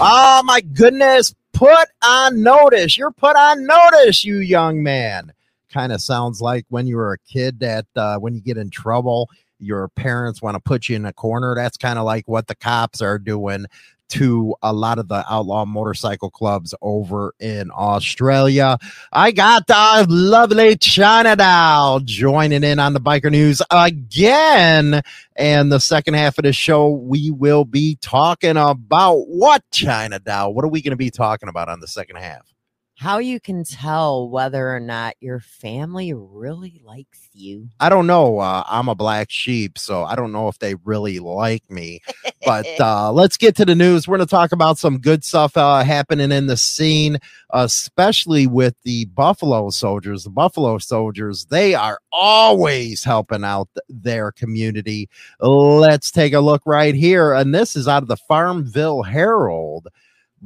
Oh my goodness. Put on notice. You're put on notice, you young man. Kind of sounds like when you were a kid that uh, when you get in trouble, your parents want to put you in a corner. That's kind of like what the cops are doing to a lot of the outlaw motorcycle clubs over in Australia. I got the lovely China Doll joining in on the biker news again. And the second half of the show, we will be talking about what China Doll? What are we going to be talking about on the second half? How you can tell whether or not your family really likes you. I don't know. Uh, I'm a black sheep, so I don't know if they really like me. But uh, let's get to the news. We're going to talk about some good stuff uh, happening in the scene, especially with the Buffalo Soldiers. The Buffalo Soldiers, they are always helping out th- their community. Let's take a look right here. And this is out of the Farmville Herald.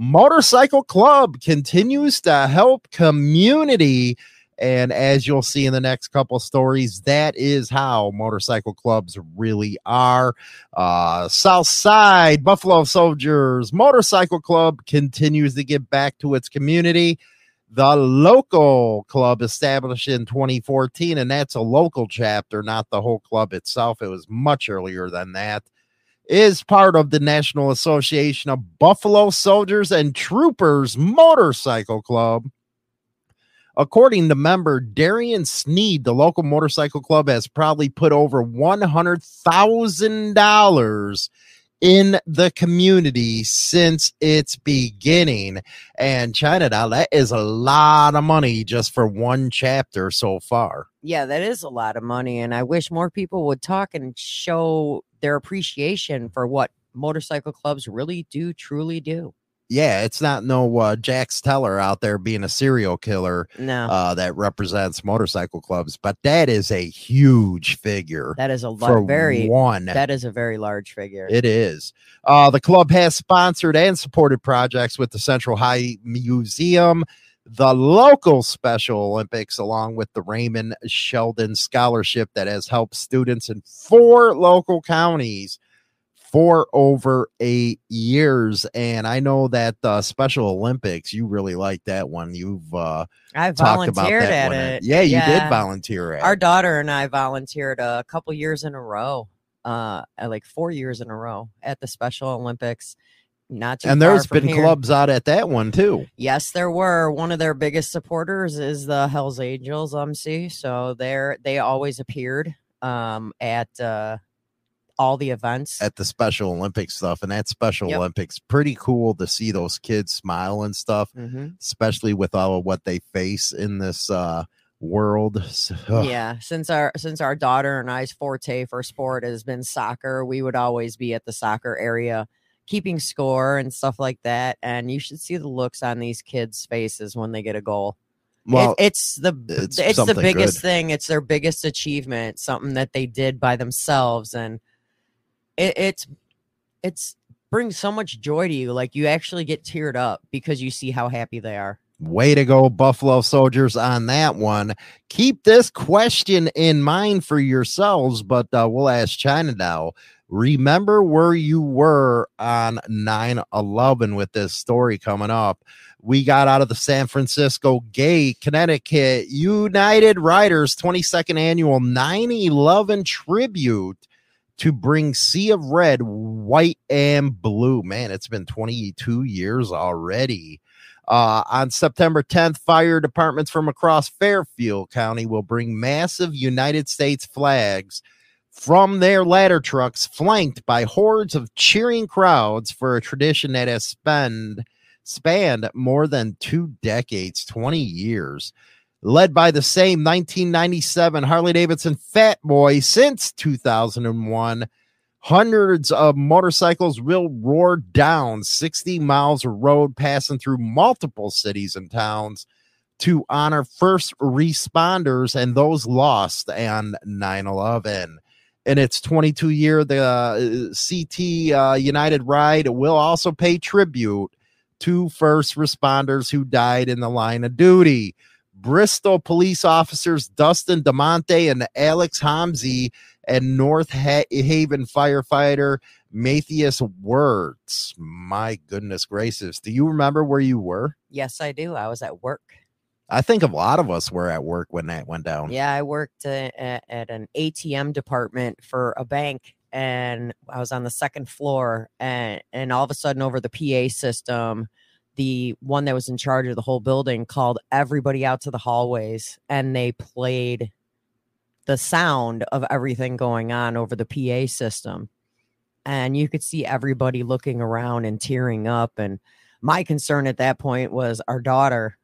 Motorcycle Club continues to help community. And as you'll see in the next couple stories, that is how motorcycle clubs really are. Uh, South Side Buffalo Soldiers Motorcycle Club continues to give back to its community. The local club established in 2014, and that's a local chapter, not the whole club itself. It was much earlier than that is part of the National Association of Buffalo Soldiers and Troopers Motorcycle Club. According to member Darian Sneed, the local motorcycle club has probably put over $100,000 in the community since its beginning. And China Doll, that is a lot of money just for one chapter so far. Yeah, that is a lot of money. And I wish more people would talk and show their appreciation for what motorcycle clubs really do truly do. Yeah, it's not no uh, Jax Teller out there being a serial killer No, uh, that represents motorcycle clubs, but that is a huge figure that is a very, one. that is a very large figure. It is. Uh, the club has sponsored and supported projects with the Central High Museum, the local Special Olympics, along with the Raymond Sheldon Scholarship that has helped students in four local counties for over eight years. And I know that the Special Olympics, you really like that one. You've uh, I talked about volunteered that at one. it. Yeah, you did volunteer at Our it. daughter and I volunteered a couple years in a row, uh, like four years in a row at the Special Olympics. Not too And there's been here. clubs out at that one too. Yes, there were. One of their biggest supporters is the Hell's Angels MC. So they're they always appeared um at uh all the events. at the Special Olympics stuff, and that Special Yep. Olympics pretty cool to see those kids smile and stuff, Mhm. especially with all of what they face in this uh, world. So- Yeah, since our since our daughter and I's forte for sport has been soccer, we would always be at the soccer area keeping score and stuff like that. And you should see the looks on these kids' faces when they get a goal. It- Well, it's the it's it's, the biggest good. thing. It's their biggest achievement, something that they did by themselves, and it, it's it's brings so much joy to you. Like you actually get teared up because you see how happy they are. way to go, Buffalo Soldiers, on that one. Keep this question in mind for yourselves, but uh, we'll ask China now. Remember where you were on 9 11 with this story coming up. We got out of the San Francisco Gate, Connecticut United Riders 22nd annual 9 11 tribute to bring Sea of Red, White, and Blue. Man, it's been 22 years already. Uh, on September 10th, fire departments from across Fairfield County will bring massive United States flags from their ladder trucks, flanked by hordes of cheering crowds for a tradition that has spanned spanned more than two decades, 20 years. Led by the same 1997 Harley Davidson Fat Boy since 2001, hundreds of motorcycles will roar down 60 miles of road, passing through multiple cities and towns to honor first responders and those lost on 9 11 in its 22 year, the uh, CT uh, United Ride will also pay tribute to first responders who died in the line of duty. Bristol police officers Dustin DeMonte and Alex Hamzy and North Haven firefighter Matthias Words. My goodness gracious. Do you remember where you were? Yes, I do. I was at work. I think a lot of us were at work when that went down. Yeah, I worked uh, at, at an ATM department for a bank and I was on the second floor and and all of a sudden over the PA system the one that was in charge of the whole building called everybody out to the hallways and they played the sound of everything going on over the PA system and you could see everybody looking around and tearing up and my concern at that point was our daughter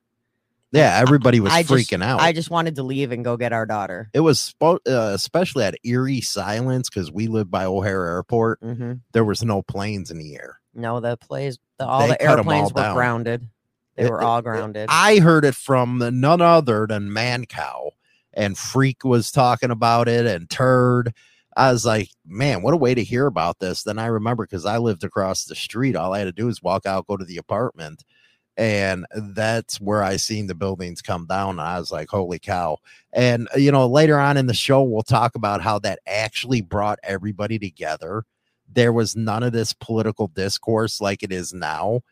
yeah, everybody was I freaking just, out. I just wanted to leave and go get our daughter. it was spo- uh, especially at eerie silence because we live by O'Hare Airport. Mm-hmm. There was no planes in the air. No, the planes, the, all They the 'em all airplanes were down. grounded. They It- were it- all it- grounded. I heard it from the- none other than Mancow, and Freak was talking about it, and Turd. I was like, man, what a way to hear about this. Then I remember because I lived across the street. All I had to do was walk out, go to the apartment, and that's where I seen the buildings come down. I was like, holy cow. And you know, later on in the show, we'll talk about how that actually brought everybody together. There was none of this political discourse like it is now.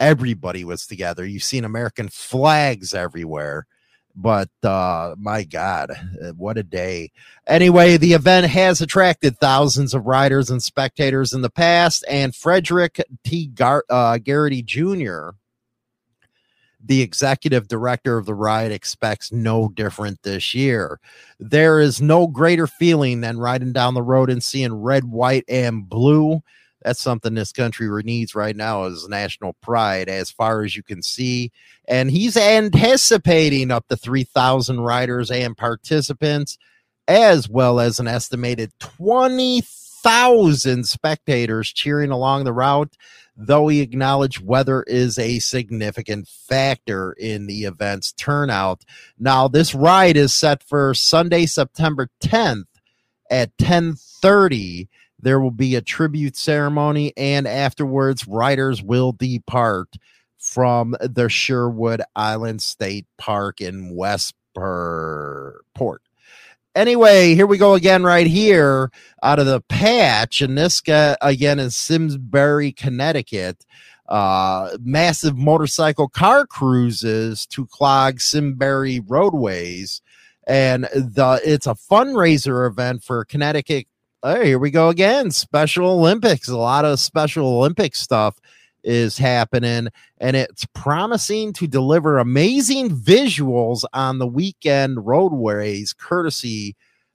Everybody was together. You've seen American flags everywhere. But uh my God, uh, what a day. Anyway, the event has attracted thousands of riders and spectators in the past, and Frederick T. Gar- uh, Garrity Jr., the executive director of the ride expects no different this year. There is no greater feeling than riding down the road and seeing red, white, and blue. That's something this country needs right now is national pride, as far as you can see. And he's anticipating up to 3,000 riders and participants, as well as an estimated 20,000 spectators cheering along the route though he acknowledged weather is a significant factor in the event's turnout. Now, this ride is set for Sunday, September 10th at 10:30. There will be a tribute ceremony, and afterwards, riders will depart from the Sherwood Island State Park in Westport. Anyway, here we go again, right here out of the patch, and this guy again is Simsbury, Connecticut. Uh, massive motorcycle car cruises to clog Simsbury roadways, and the it's a fundraiser event for Connecticut. Oh, here we go again. Special Olympics. A lot of Special Olympic stuff is happening, and it's promising to deliver amazing visuals on the weekend roadways, courtesy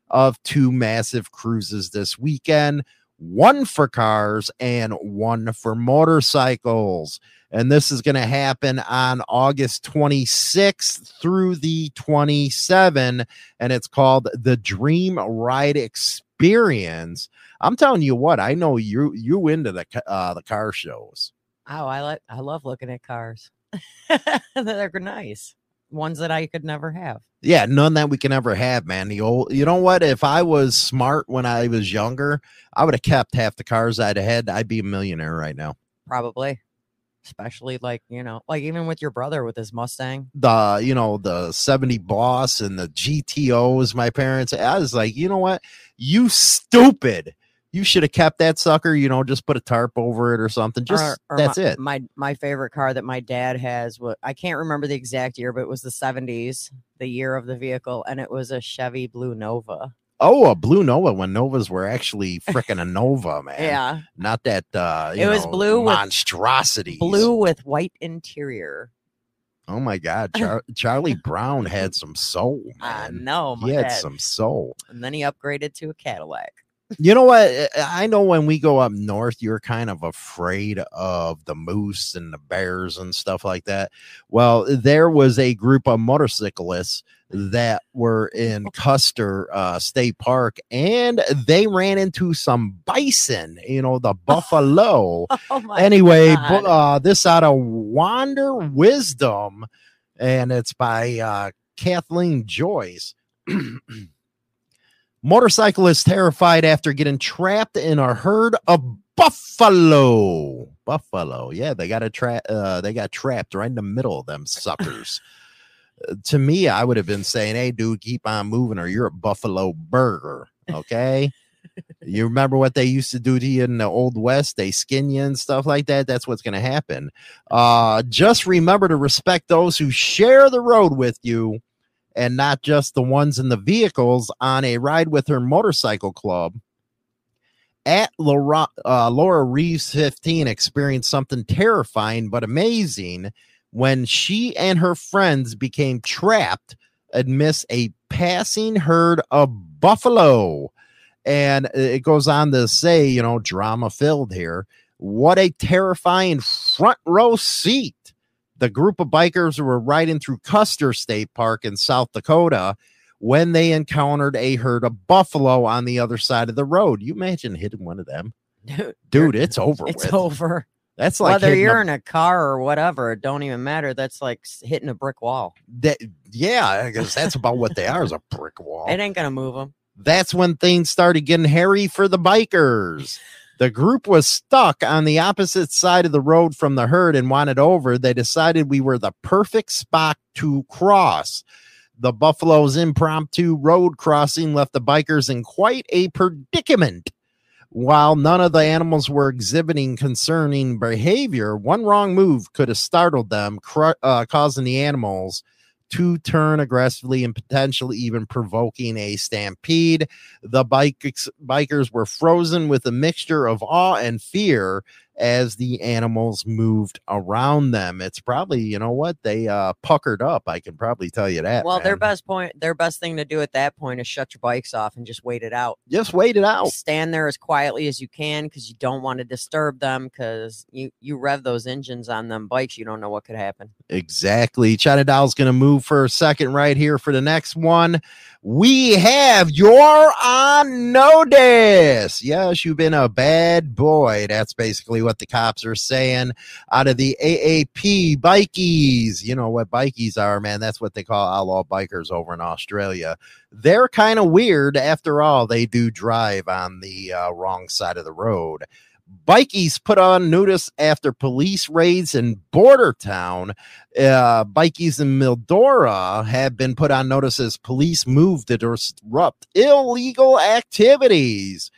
of two massive cruises this weekend one for cars and one for motorcycles. And this is going to happen on August 26th through the 27th. And it's called the Dream Ride Experience. I'm telling you what, I know you you into the uh, the car shows. Oh, I like I love looking at cars. They're nice. Ones that I could never have. Yeah, none that we can ever have, man. The old, you know what? If I was smart when I was younger, I would have kept half the cars I'd had. I'd be a millionaire right now. Probably. Especially like, you know, like even with your brother with his Mustang. The, you know, the 70 Boss and the GTOs, my parents, I was like, you know what? You stupid. You should have kept that sucker, you know, just put a tarp over it or something. Just Or- or that's my, it. My my favorite car that my dad has what I can't remember the exact year, but it was the 70s, the year of the vehicle, and it was a Chevy Blue Nova. Oh, a blue Nova when Novas were actually freaking a Nova, man. Yeah. Not that uh It was know, blue with- monstrosities. Blue with white interior. Oh my God, Char- Charlie Brown had some soul, I man. know, my he had dad. some soul. and then he upgraded to a Cadillac. You know what? I know when we go up north, you're kind of afraid of the moose and the bears and stuff like that. Well, there was a group of motorcyclists that were in Custer uh, State Park and they ran into some bison, you know, the buffalo. Oh anyway, God. bu- uh, this out of Wander Wisdom, and it's by uh, Kathleen Joyce. Motorcyclist terrified after getting trapped in a herd of buffalo. Buffalo, yeah, they got a trap. Uh, they got trapped right in the middle of them suckers. Uh, to me, I would have been saying, "Hey, dude, keep on moving, or you're a buffalo burger." Okay. you remember what they used to do to you in the old west they skin you and stuff like that that's what's going to happen uh just remember to respect those who share the road with you and not just the ones in the vehicles on a ride with her motorcycle club at Laura, uh, Laura Reeves 15 experienced something terrifying but amazing when she and her friends became trapped amidst a passing herd of buffalo. And it goes on to say, you know, drama filled here. What a terrifying front row seat. The group of bikers were riding through Custer State Park in South Dakota when they encountered a herd of buffalo on the other side of the road. You imagine hitting one of them? Dude, Dude, it's over it's with. over. That's like Whether you're a- in a car or whatever, it don't even matter. That's like hitting a brick wall. that yeah, I guess that's about what they are is a brick wall. It ain't gonna move them. That's when things started getting hairy for the bikers. The group was stuck on the opposite side of the road from the herd and wanted over. They decided we were the perfect spot to cross. The Buffalo's impromptu road crossing left the bikers in quite a predicament. While none of the animals were exhibiting concerning behavior, one wrong move could have startled them, cru- uh, causing the animals to turn aggressively and potentially even provoking a stampede. The bikers were frozen with a mixture of awe and fear as the animals moved around them. It's probably, you know what, they uh puckered up. I can probably tell you that. Well, their best point, their best thing to do at that point is shut your bikes off and just wait it out. just wait it out. Stand there as quietly as you can because you don't want to disturb them. Because you you rev those engines on them bikes, you don't know what could happen. Exactly. China Doll's going to move for a second right here for the next one. We have your on notice. Yes, you've been a bad boy. That's basically what the cops are saying out of the AAP bikies. You know what bikies are, man. That's what they call outlaw bikers over in Australia. They're kind of weird. After all, they do drive on the uh, wrong side of the road. Bikies put on notice after police raids in Border Town. Uh, bikies in Mildura have been put on notice as police move to disrupt illegal activities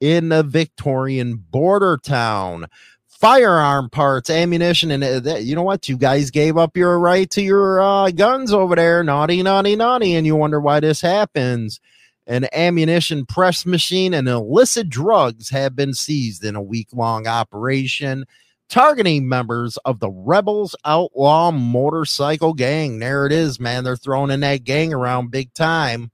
in the Victorian Border Town. Firearm parts, ammunition, and uh, you know what? You guys gave up your right to your uh, guns over there. Naughty, naughty, naughty. And you wonder why this happens an ammunition press machine and illicit drugs have been seized in a week long operation targeting members of the Rebels Outlaw Motorcycle Gang. There it is, man. They're throwing in that gang around big time.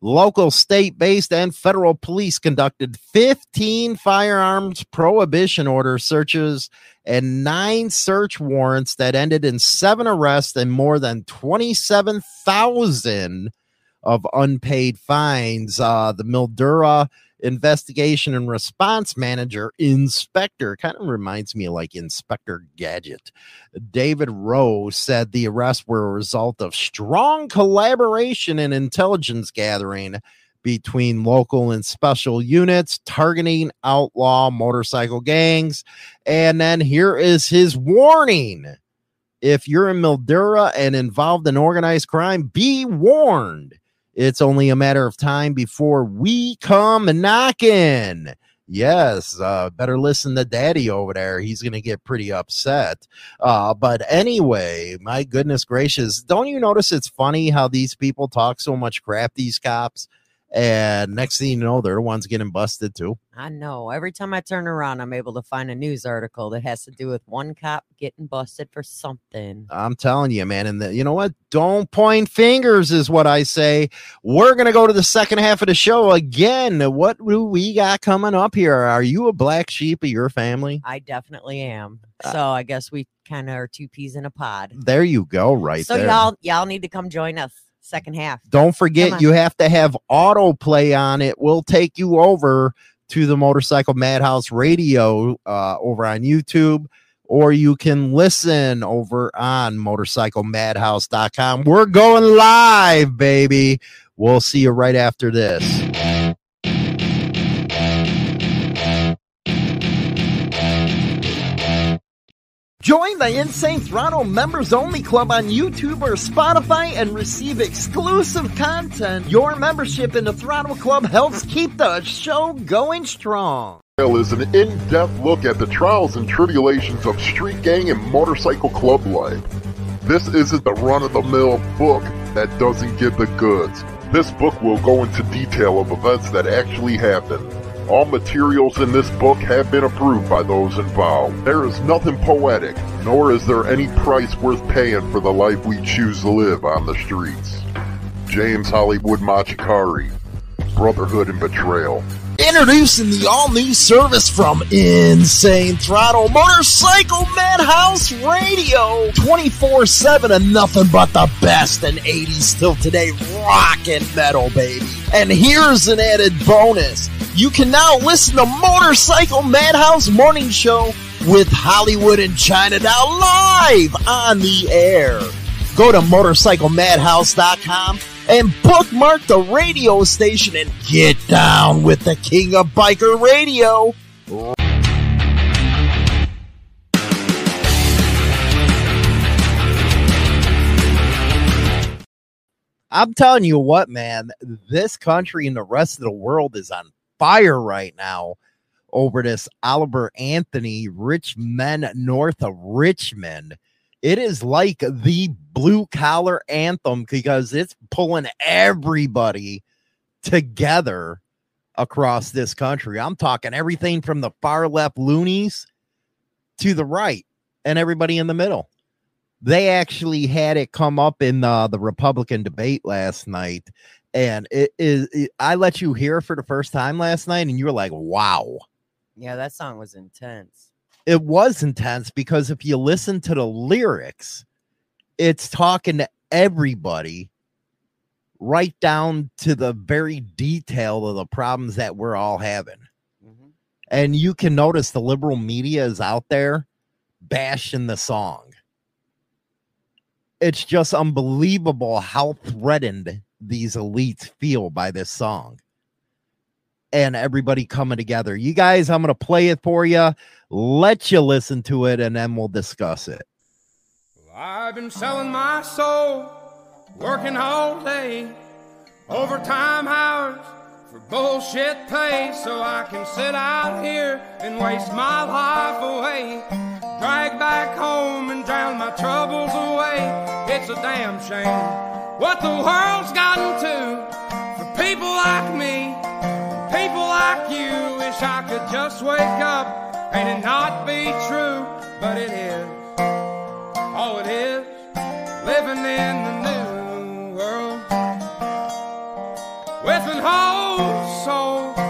Local, state based, and federal police conducted 15 firearms prohibition order searches and nine search warrants that ended in seven arrests and more than 27,000 of unpaid fines. Uh, the Mildura investigation and response manager, Inspector, kind of reminds me of like Inspector Gadget. David Rowe said the arrests were a result of strong collaboration and intelligence gathering between local and special units targeting outlaw motorcycle gangs. And then here is his warning. If you're in Mildura and involved in organized crime, be warned. It's only a matter of time before we come knocking. Yes, uh, better listen to daddy over there. He's going to get pretty upset. Uh, but anyway, my goodness gracious. Don't you notice it's funny how these people talk so much crap, these cops? And next thing you know, they're the ones getting busted too. I know. Every time I turn around, I'm able to find a news article that has to do with one cop getting busted for something. I'm telling you, man. And the, you know what? Don't point fingers, is what I say. We're going to go to the second half of the show again. What do we got coming up here? Are you a black sheep of your family? I definitely am. Uh, So I guess we kind of are two peas in a pod. There you go, right so there. y'all y'all need to come join us second half. Don't forget, you have to have autoplay on it. We'll take you over to the Motorcycle Madhouse Radio uh, over on YouTube, or you can listen over on motorcyclemadhouse.com. We're going live, baby. We'll see you right after this. Join the Insane Throttle Members Only Club on YouTube or Spotify and receive exclusive content. Your membership in the Throttle Club helps keep the show going strong. is an in-depth look at the trials and tribulations of street gang and motorcycle club life. This isn't the run-of-the-mill book that doesn't give the goods. This book will go into detail of events that actually happened. All materials in this book have been approved by those involved. There is nothing poetic, nor is there any price worth paying for the life we choose to live on the streets. James Hollywood Machikari, Brotherhood and Betrayal. Introducing the all new service from Insane Throttle Motorcycle Madhouse Radio 24 7 and nothing but the best in 80s till today rock and metal, baby. And here's an added bonus you can now listen to Motorcycle Madhouse Morning Show with Hollywood and Chinatown live on the air. Go to motorcyclemadhouse.com and bookmark the radio station and get down with the king of biker radio. I'm telling you what, man, this country and the rest of the world is on fire right now over this Oliver Anthony, rich men north of Richmond. It is like the blue collar anthem because it's pulling everybody together across this country. I'm talking everything from the far left loonies to the right and everybody in the middle they actually had it come up in uh, the Republican debate last night, and it is. It, I let you hear for the first time last night, and you were like, "Wow!" Yeah, that song was intense. It was intense because if you listen to the lyrics, it's talking to everybody, right down to the very detail of the problems that we're all having. Mhm. And you can notice the liberal media is out there bashing the song. It's just unbelievable how threatened these elites feel by this song. And everybody coming together. You guys, I'm going to play it for you, let you listen to it, and then we'll discuss it. I've been selling my soul, working all day, overtime hours for bullshit pay, so I can sit out here and waste my life away. Drag back home and drown my troubles away. It's a damn shame what the world's gotten to for people like me, people like you. Wish I could just wake up and it not be true, but it is. All it is, living in the new world with an whole soul.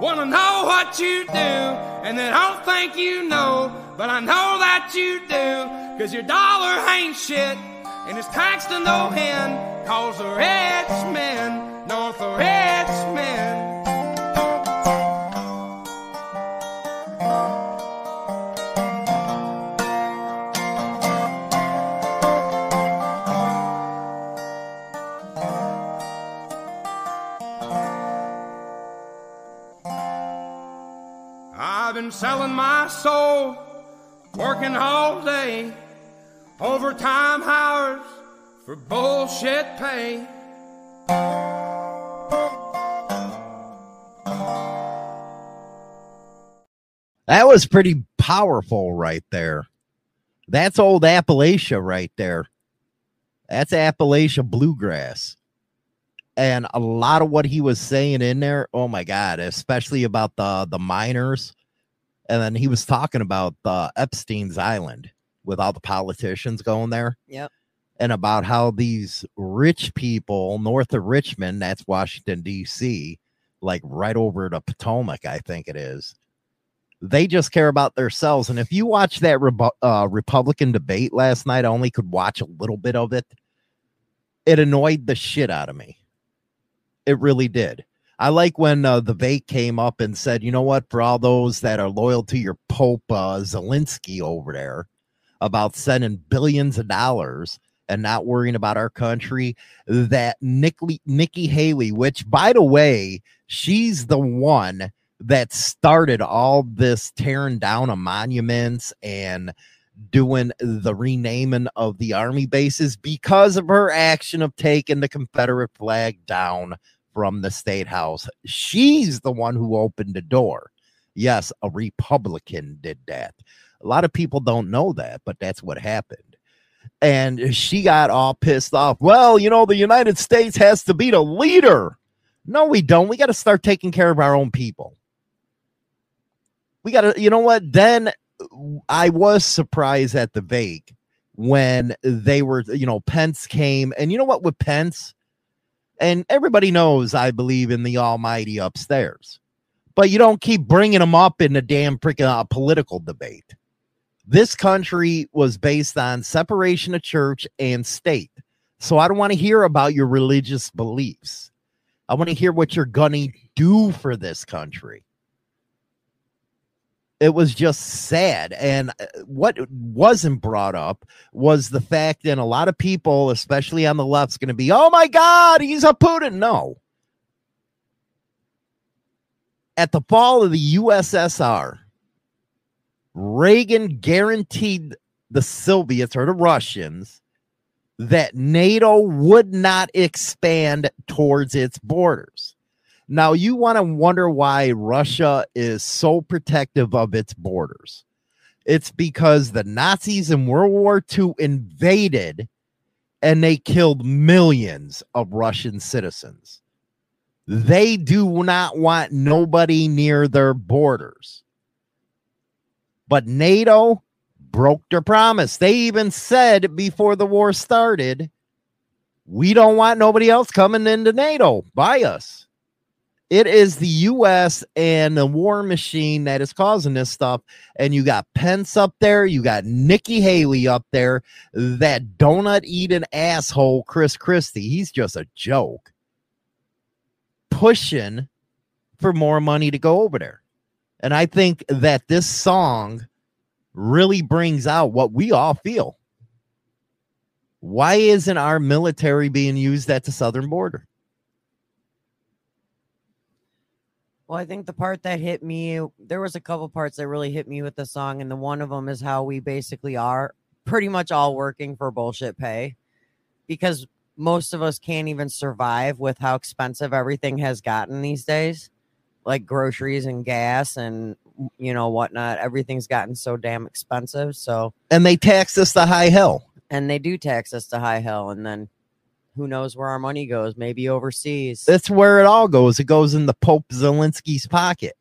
Wanna know what you do, and they don't think you know, but I know that you do, cause your dollar ain't shit, and it's taxed to no end, cause the rich men know the rich men. Been selling my soul, working all day, overtime hours for bullshit pay. That was pretty powerful right there. That's old Appalachia right there. That's Appalachia bluegrass. And a lot of what he was saying in there, oh my god, especially about the the miners. And then he was talking about the Epstein's Island with all the politicians going there Yep. and about how these rich people north of Richmond, that's Washington, D.C., like right over to Potomac, I think it is, they just care about themselves. And if you watch that Rebu- uh, Republican debate last night, I only could watch a little bit of it. It annoyed the shit out of me. It really did. I like when uh, Vivek came up and said, you know what, for all those that are loyal to your Pope uh, Zelensky over there, about sending billions of dollars and not worrying about our country, that Nikki, Nikki Haley, which by the way, she's the one that started all this tearing down of monuments and doing the renaming of the army bases because of her action of taking the Confederate flag down from the state house. She's the one who opened the door. Yes, a Republican did that. A lot of people don't know that, but that's what happened. And she got all pissed off. Well, you know, the United States has to be the leader. No, we don't. We got to start taking care of our own people. We got to, you know what? Then uh, I was surprised at Vivek when they were, you know, Pence came. And you know what, with Pence, and everybody knows I believe in the Almighty upstairs, but you don't keep bringing them up in the damn freaking uh, political debate. This country was based on separation of church and state. So I don't want to hear about your religious beliefs. I want to hear what you're going to do for this country. It was just sad. And uh, what wasn't brought up was the fact that a lot of people, especially on the left is going to be, oh my God, he's a Putin. No. At the fall of the USSR, Reagan guaranteed the Soviets or the Russians that NATO would not expand towards its borders. Now, you want to wonder why Russia is so protective of its borders. It's because the Nazis in World War II invaded and they killed millions of Russian citizens. They do not want nobody near their borders. But NATO broke their promise. They even said before the war started, we don't want nobody else coming into NATO by us. It is the US and the war machine that is causing this stuff. And you got Pence up there, you got Nikki Haley up there, that donut eating asshole, Chris Christie. He's just a joke. Pushing for more money to go over there. And I think that this song really brings out what we all feel. Why isn't our military being used at the southern border? Well, I think the part that hit me, there was a couple parts that really hit me with the song, and the one of them is how we basically are pretty much all working for bullshit pay. because most of us can't even survive with how expensive everything has gotten these days, like groceries and gas and you know whatnot. Everything's gotten so damn expensive. So And they tax us to high hell. and they do tax us to high hell, and then who knows where our money goes? Maybe overseas. That's where it all goes. It goes in the Pope Zelensky's pocket.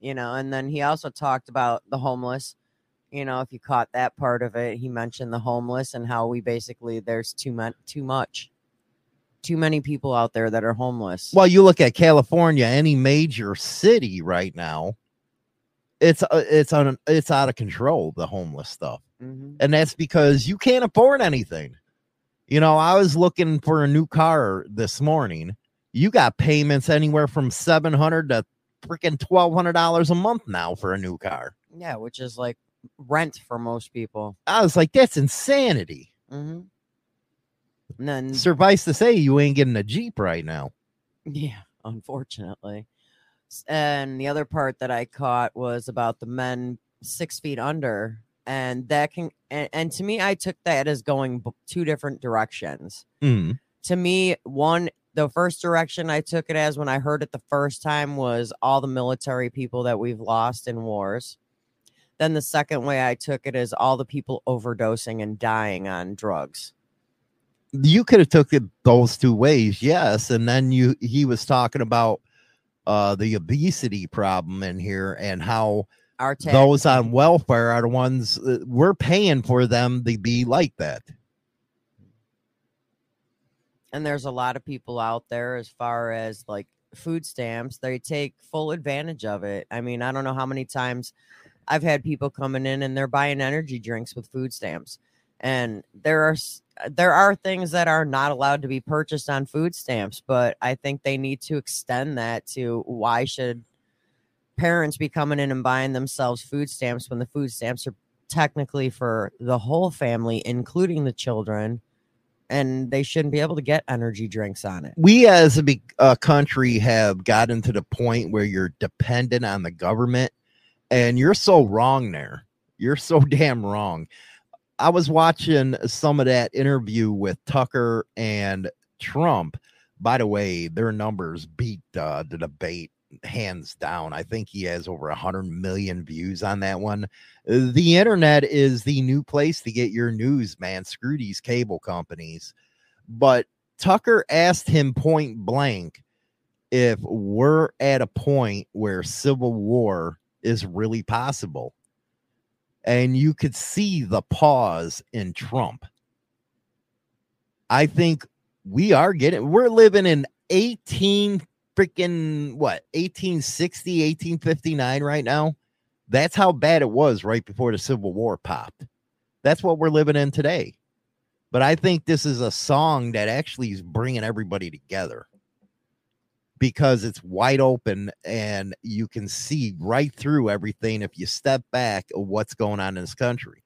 you know and then he also talked about the homeless you know if you caught that part of it he mentioned the homeless and how we basically there's too much too much too many people out there that are homeless Well, you look at California, any major city right now, it's uh, it's on it's out of control. The homeless stuff, Mhm. and that's because you can't afford anything. You know, I was looking for a new car this morning. You got payments anywhere from seven hundred to freaking twelve hundred dollars a month now for a new car. yeah which is like rent for most people I was like, that's insanity. hmm and then Suffice to say, you ain't getting a Jeep right now. Yeah, unfortunately. And the other part that I caught was about the men six feet under. And that can, and, and to me, I took that as going b- two different directions. Mm. To me, one, the first direction I took it as when I heard it the first time was all the military people that we've lost in wars. Then the second way I took it is all the people overdosing and dying on drugs. you could have took it those two ways yes and then you he was talking about uh the obesity problem in here and how Our tax- those on welfare are the ones uh, we're paying for them to be like that. And there's a lot of people out there as far as like food stamps. They take full advantage of it. I mean i don't know how many times i've had people coming in and they're buying energy drinks with food stamps. And there are there are things that are not allowed to be purchased on food stamps but i think they need to extend that to why should parents be coming in and buying themselves food stamps when the food stamps are technically for the whole family including the children and they shouldn't be able to get energy drinks on it. we as a country have gotten to the point where you're dependent on the government and you're so wrong there. You're so damn wrong. I was watching some of that interview with tucker and trump. By the way their numbers beat uh, the debate hands down i think he has over 100 million views on that one the internet is the new place to get your news man screw these cable companies but Tucker asked him point blank if we're at a point where civil war is really possible. And you could see the pause in Trump. I think we are getting, we're living in 18 freaking what, 1860, 1859 right now. That's how bad it was right before the Civil War popped. That's what we're living in today but I think this is a song that actually is bringing everybody together because it's wide open and you can see right through everything if you step back of what's going on in this country.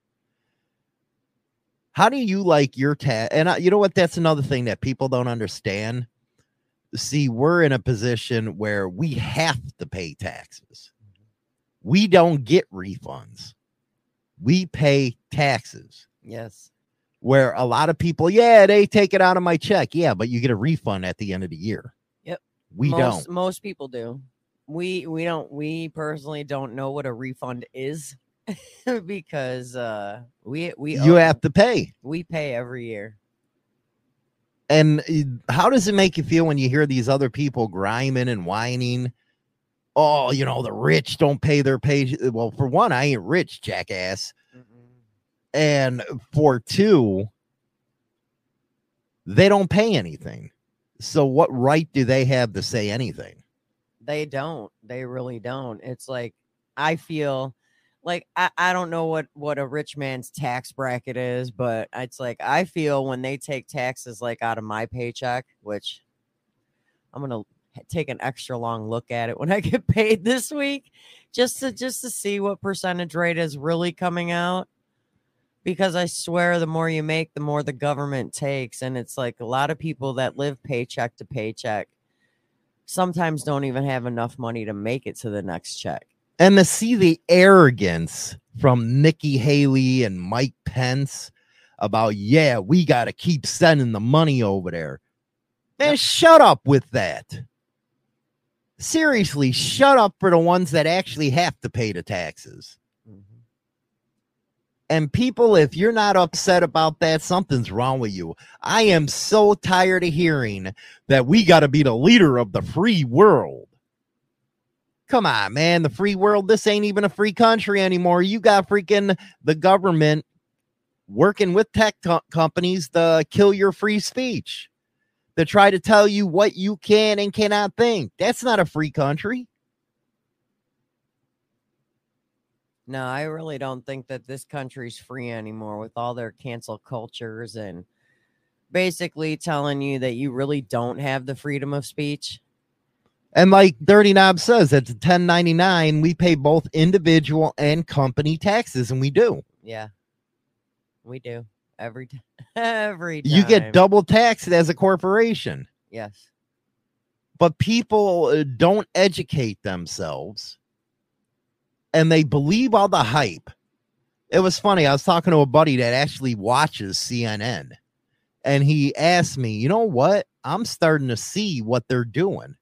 How do you like your tax? And I, you know what? That's another thing that people don't understand. See, we're in a position where we have to pay taxes. We don't get refunds. We pay taxes Yes. where a lot of people, yeah, they take it out of my check. Yeah, but you get a refund at the end of the year. Yep. We most, don't. Most people do. We we don't we personally don't know what a refund is because uh we we You owe- have to pay. we pay every year. And uh, how does it make you feel when you hear these other people grinding and whining? Oh, you know, the rich don't pay their pay. Well, for one, I ain't rich, jackass. And for two, they don't pay anything. So what right do they have to say anything? They don't. They really don't. It's like I feel like I, I don't know what what a rich man's tax bracket is, but it's like I feel when they take taxes like out of my paycheck, which I'm gonna take an extra long look at it when I get paid this week, just to just to see what percentage rate is really coming out. Because I swear, the more you make, the more the government takes, and it's like a lot of people that live paycheck to paycheck sometimes don't even have enough money to make it to the next check. And to see the arrogance from Nikki Haley and Mike Pence about, yeah, we got to keep sending the money over there. Man, shut up with that. Seriously, shut up for the ones that actually have to pay the taxes. Mhm. And people, if you're not upset about that, something's wrong with you. I am so tired of hearing that we got to be the leader of the free world. Come on, man. The free world, this ain't even a free country anymore. You got freaking the government working with tech co- companies to kill your free speech, to try to tell you what you can and cannot think. That's not a free country. No, I really don't think that this country's free anymore with all their cancel cultures and basically telling you that you really don't have the freedom of speech. And like Dirty Knob says, at the 1099, we pay both individual and company taxes, and we do. Yeah. We do. Every time. Every time. You get double taxed as a corporation. Yes. But people uh, don't educate themselves and they believe all the hype. It was funny. I was talking to a buddy that actually watches CNN, and he asked me, You know what? I'm starting to see what they're doing.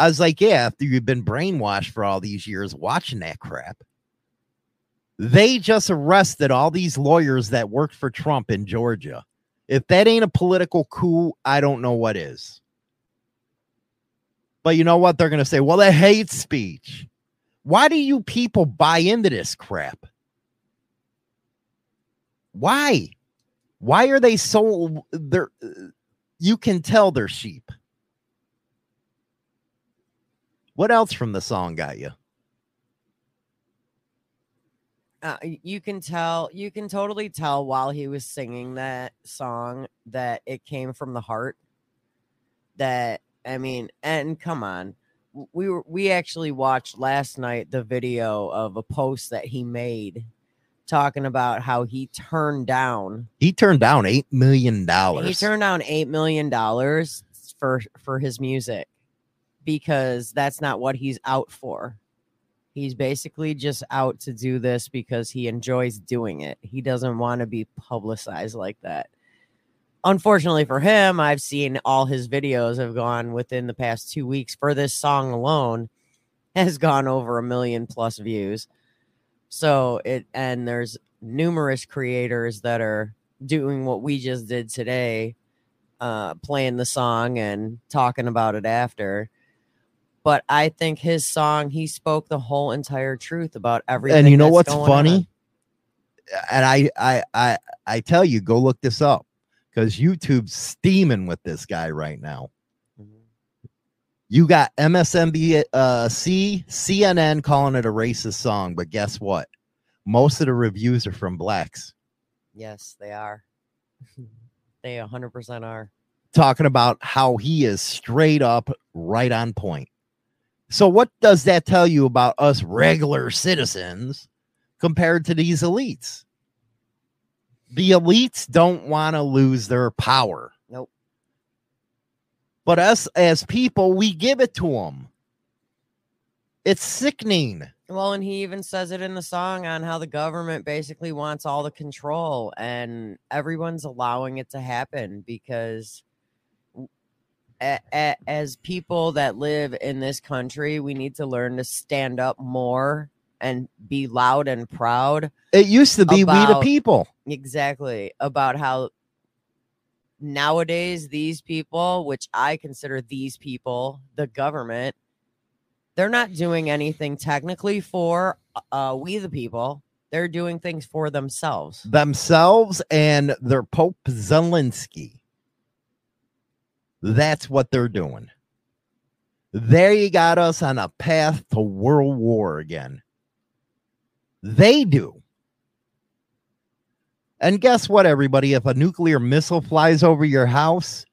I was like, Yeah, after you've been brainwashed for all these years watching that crap. They just arrested all these lawyers that worked for Trump in Georgia. If that ain't a political coup, I don't know what is. But you know what? They're going to say, well, they hate speech. Why do you people buy into this crap? Why? Why are they so they're you can tell they're sheep. What else from the song got you? Uh, you can tell, you can totally tell while he was singing that song that it came from the heart. That, I mean, and come on. We were, we actually watched last night the video of a post that he made talking about how he turned down He turned down eight million dollars He turned down eight million dollars for for his music because that's not what he's out for. He's basically just out to do this because he enjoys doing it. He doesn't want to be publicized like that. Unfortunately for him, I've seen all his videos have gone within the past two weeks for this song alone has gone over a million plus views. So it and there's numerous creators that are doing what we just did today, uh, playing the song and talking about it after. But I think his song, he spoke the whole entire truth about everything. and you know what's funny? on. And I I I I tell you, go look this up because YouTube's steaming with this guy right now. You got MSNBC, uh, CNN calling it a racist song, but guess what? Most of the reviews are from blacks Yes, they are. they 100% are. talking about how he is straight up right on point. So, what does that tell you about us regular citizens compared to these elites? The elites don't want to lose their power. Nope. But us as people, we give it to them. It's sickening. Well, and he even says it in the song on how the government basically wants all the control and everyone's allowing it to happen because a- a- as people that live in this country, we need to learn to stand up more and be loud and proud It used to be we the people. exactly about how nowadays these people which i consider these people the government they're not doing anything technically for uh we the people they're doing things for themselves themselves and their Pope Zelensky. That's what they're doing. There you got us on a path to world war again. They do. And guess what, everybody? If a nuclear missile flies over your house,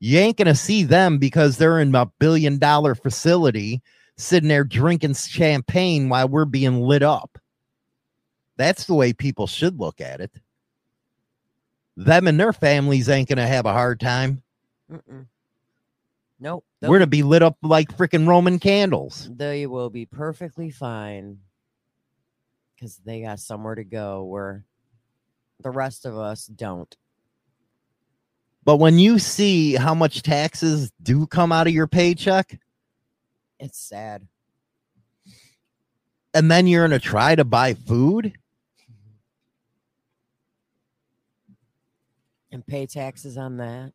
you ain't going to see them because they're in a billion dollar facility sitting there drinking champagne while we're being lit up. That's the way people should look at it. Them and their families ain't going to have a hard time. Mm-mm. Nope We're going to be lit up like freaking Roman candles. they will be perfectly fine because they got somewhere to go where The rest of us don't. But when you see how much taxes do come out of your paycheck, It's sad. and then you're going to try to buy food, And pay taxes on that.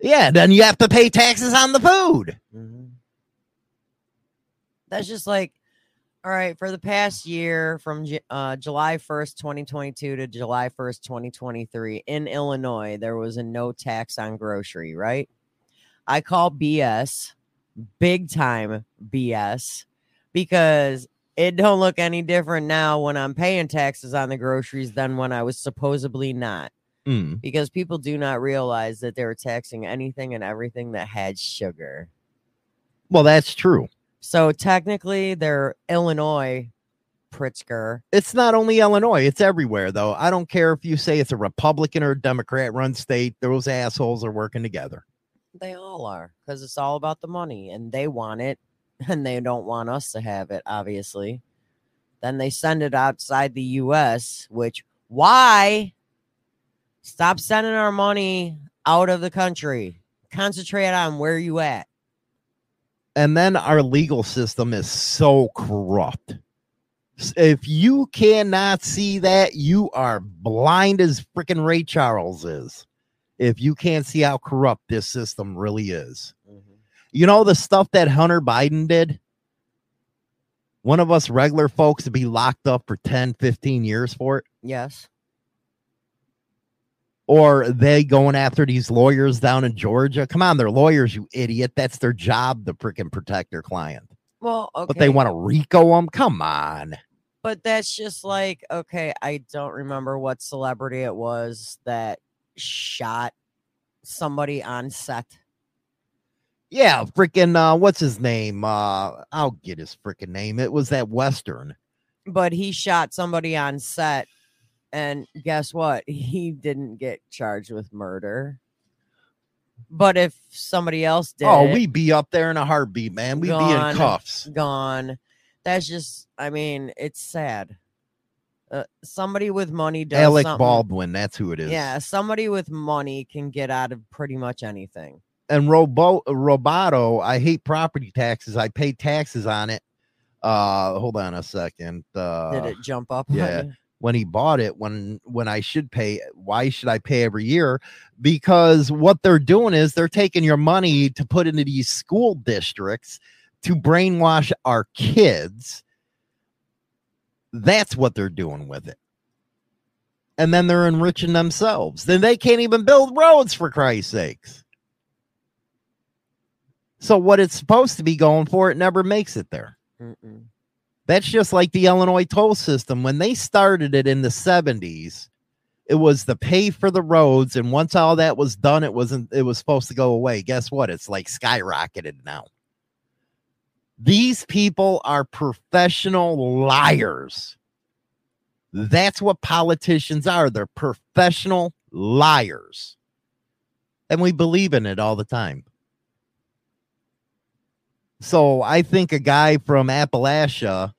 Yeah, then you have to pay taxes on the food. Mhm. That's just like, all right, for the past year from uh, July 1st, 2022 to July 1st, 2023, in Illinois, there was a no tax on grocery, right? I call BS, big time BS, because it don't look any different now when I'm paying taxes on the groceries than when I was supposedly not Mm. because people do not realize that they were taxing anything and everything that had sugar. Well, that's true. So technically, they're Illinois Pritzker. It's not only Illinois, it's everywhere, though. I don't care if you say it's a Republican or Democrat run state, those assholes are working together. They all are because it's all about the money and they want it and they don't want us to have it, obviously. Then they send it outside the US, which why? Stop sending our money out of the country. Concentrate on where you at. And then our legal system is so corrupt. If you cannot see that, you are blind as freaking Ray Charles is. If you can't see how corrupt this system really is. Mm-hmm. You know, the stuff that Hunter Biden did? One of us regular folks to be locked up for 10, 15 years for it. Yes. Or they going after these lawyers down in Georgia? Come on, they're lawyers, you idiot. That's their job to freaking protect their client. Well, okay. But they want to RICO them. Come on. but that's just like okay i don't remember what celebrity it was that shot somebody on set Yeah, freaking uh what's his name? Uh I'll get his freaking name. It was that Western. but he shot somebody on set and guess what he didn't get charged with murder but if somebody else did oh, we'd be up there in a heartbeat, man. We'd be in cuffs. gone that's just i mean it's sad uh, somebody with money does Alec something- Baldwin, that's who it is. yeah somebody with money can get out of pretty much anything And Robo Roboto, I hate property taxes. I pay taxes on it. Uh hold on a second. Uh did it jump up yeah. When he bought it when when I should pay why should I pay every year? Because what they're doing is they're taking your money to put into these school districts to brainwash our kids. That's what they're doing with it. And then they're enriching themselves. Then they can't even build roads for Christ's sakes. So what it's supposed to be going for it never makes it there. Mm-mm. That's just like the Illinois toll system. When they started it in the 70s, it was the pay for the roads. And once all that was done, it wasn't, it was supposed to go away. Guess what? It's like skyrocketed now. These people are professional liars. That's what politicians are. They're professional liars. And we believe in it all the time. So I think a guy from Appalachia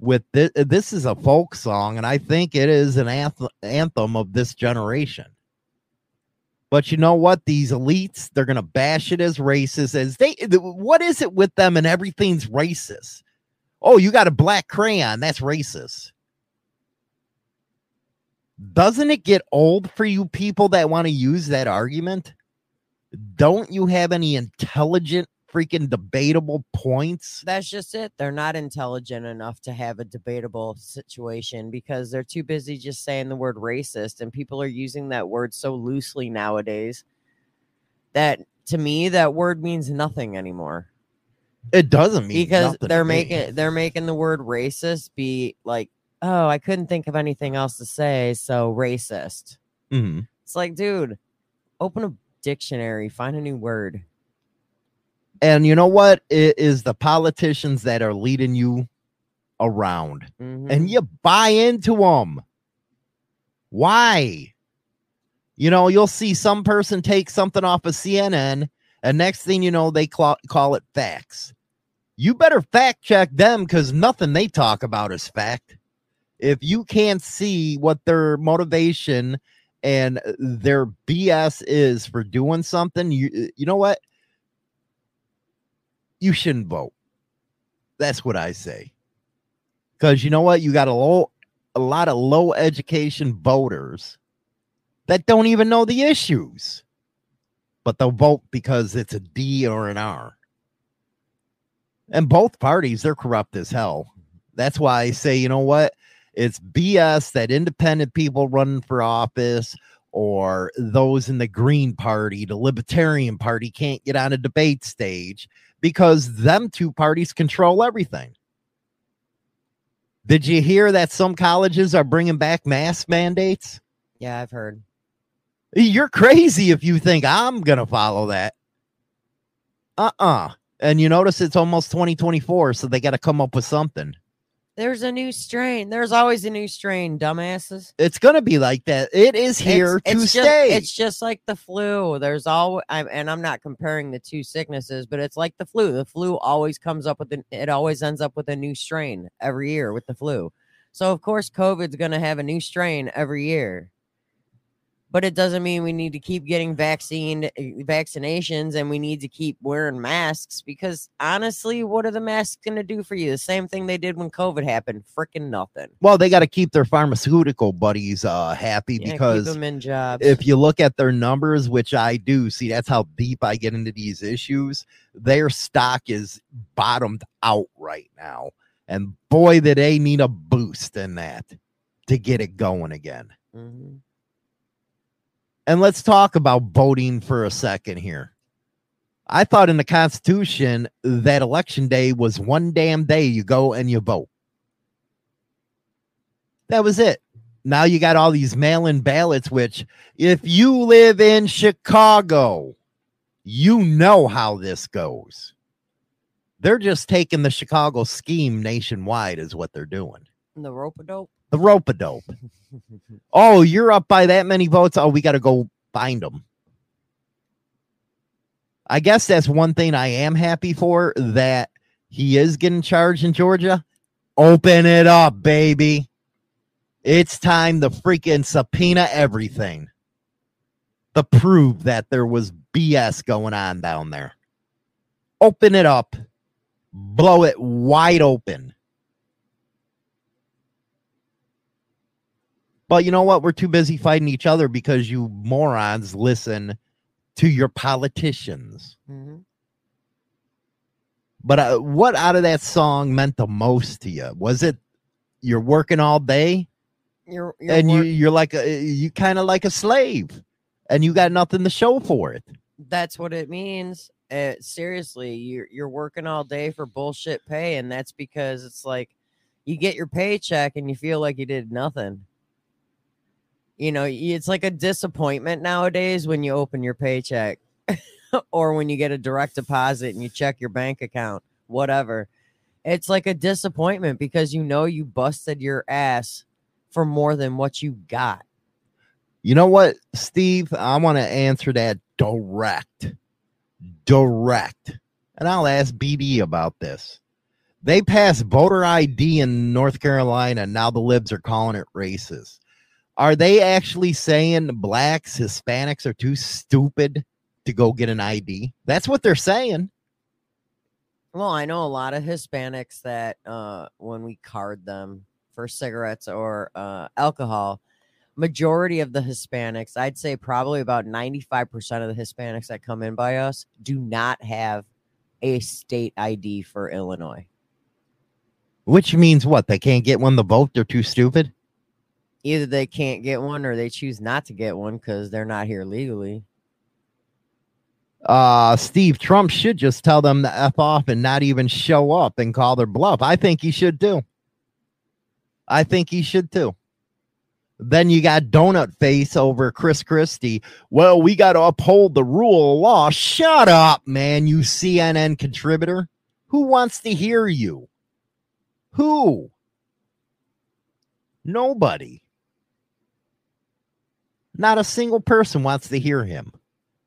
with this, this is a folk song, and I think it is an anth- anthem of this generation. But you know what? These elites, they're gonna bash it as racist as they what is it with them and everything's racist? Oh, you got a black crayon, that's racist. Doesn't it get old for you people that want to use that argument? Don't you have any intelligent freaking debatable points? That's just it. They're not intelligent enough to have a debatable situation because they're too busy just saying the word racist, and people are using that word so loosely nowadays that to me that word means nothing anymore It doesn't mean because nothing they're me. making they're making the word racist be like oh I couldn't think of anything else to say so racist. Mhm. It's like dude, open a dictionary, find a new word. And you know what? It is the politicians that are leading you around, Mhm. and you buy into them. Why? You know, you'll see some person take something off of CNN, and next thing you know, they call, call it facts. You better fact check them because nothing they talk about is fact. If you can't see what their motivation and their BS is for doing something, you you know what? You shouldn't vote. That's what I say. Because you know what? You got a low a lot of low education voters that don't even know the issues. But they'll vote because it's a D or an R. And both parties, they're corrupt as hell. That's why I say, you know what? It's BS that independent people running for office or those in the Green Party, the Libertarian Party can't get on a debate stage because them two parties control everything. Did you hear that some colleges are bringing back mask mandates? Yeah, I've heard. You're crazy if you think I'm going to follow that. Uh uh uh And you notice it's almost 2024, so they got to come up with something. There's a new strain. There's always a new strain, dumbasses. It's going to be like that. It is here it's, to it's stay. Just, it's just like the flu. There's all, I'm, and I'm not comparing the two sicknesses, but it's like the flu. The flu always comes up with an, it always ends up with a new strain every year with the flu. So of course, COVID's going to have a new strain every year but it doesn't mean we need to keep getting vaccine eh, vaccinations and we need to keep wearing masks because honestly what are the masks going to do for you the same thing they did when covid happened freaking nothing well they got to keep their pharmaceutical buddies uh happy yeah, because keep them in jobs. if you look at their numbers which i do see that's how deep i get into these issues their stock is bottomed out right now and boy that they need a boost in that to get it going again mm-hmm. And let's talk about voting for a second here. I thought in the Constitution that election day was one damn day you go and you vote. That was it. Now you got all these mail in ballots, which, if you live in Chicago, you know how this goes. They're just taking the Chicago scheme nationwide, is what they're doing. The rope a dope. The rope a dope. oh, you're up by that many votes. Oh, we got to go find them. I guess that's one thing I am happy for that he is getting charged in Georgia. Open it up, baby. It's time to freaking subpoena everything to prove that there was BS going on down there. Open it up, blow it wide open. But you know what? We're too busy fighting each other because you morons listen to your politicians. Mm-hmm. But uh, what out of that song meant the most to you? Was it you're working all day you're, you're and work- you you're like a, you kind of like a slave and you got nothing to show for it? that's what it means. Uh, seriously, you're you're working all day for bullshit pay, and that's because it's like you get your paycheck and you feel like you did nothing. You know, it's like a disappointment nowadays when you open your paycheck or when you get a direct deposit and you check your bank account, whatever. It's like a disappointment because you know you busted your ass for more than what you got. You know what, Steve? I want to answer that direct. Direct. And I'll ask BD about this. They passed voter ID in North Carolina. Now the libs are calling it racist. Are they actually saying blacks, Hispanics are too stupid to go get an ID? That's what they're saying. Well, I know a lot of Hispanics that uh, when we card them for cigarettes or uh, alcohol, majority of the Hispanics, I'd say probably about 95% of the Hispanics that come in by us do not have a state ID for Illinois. Which means what? They can't get one to vote. They're too stupid. Either they can't get one or they choose not to get one because they're not here legally. uh Steve Trump should just tell them to F off and not even show up and call their bluff. I think he should too. I think he should too. Then you got Donut Face over Chris Christie. Well, we got to uphold the rule of law. Shut up, man, you CNN contributor. Who wants to hear you? Who? Nobody. Not a single person wants to hear him.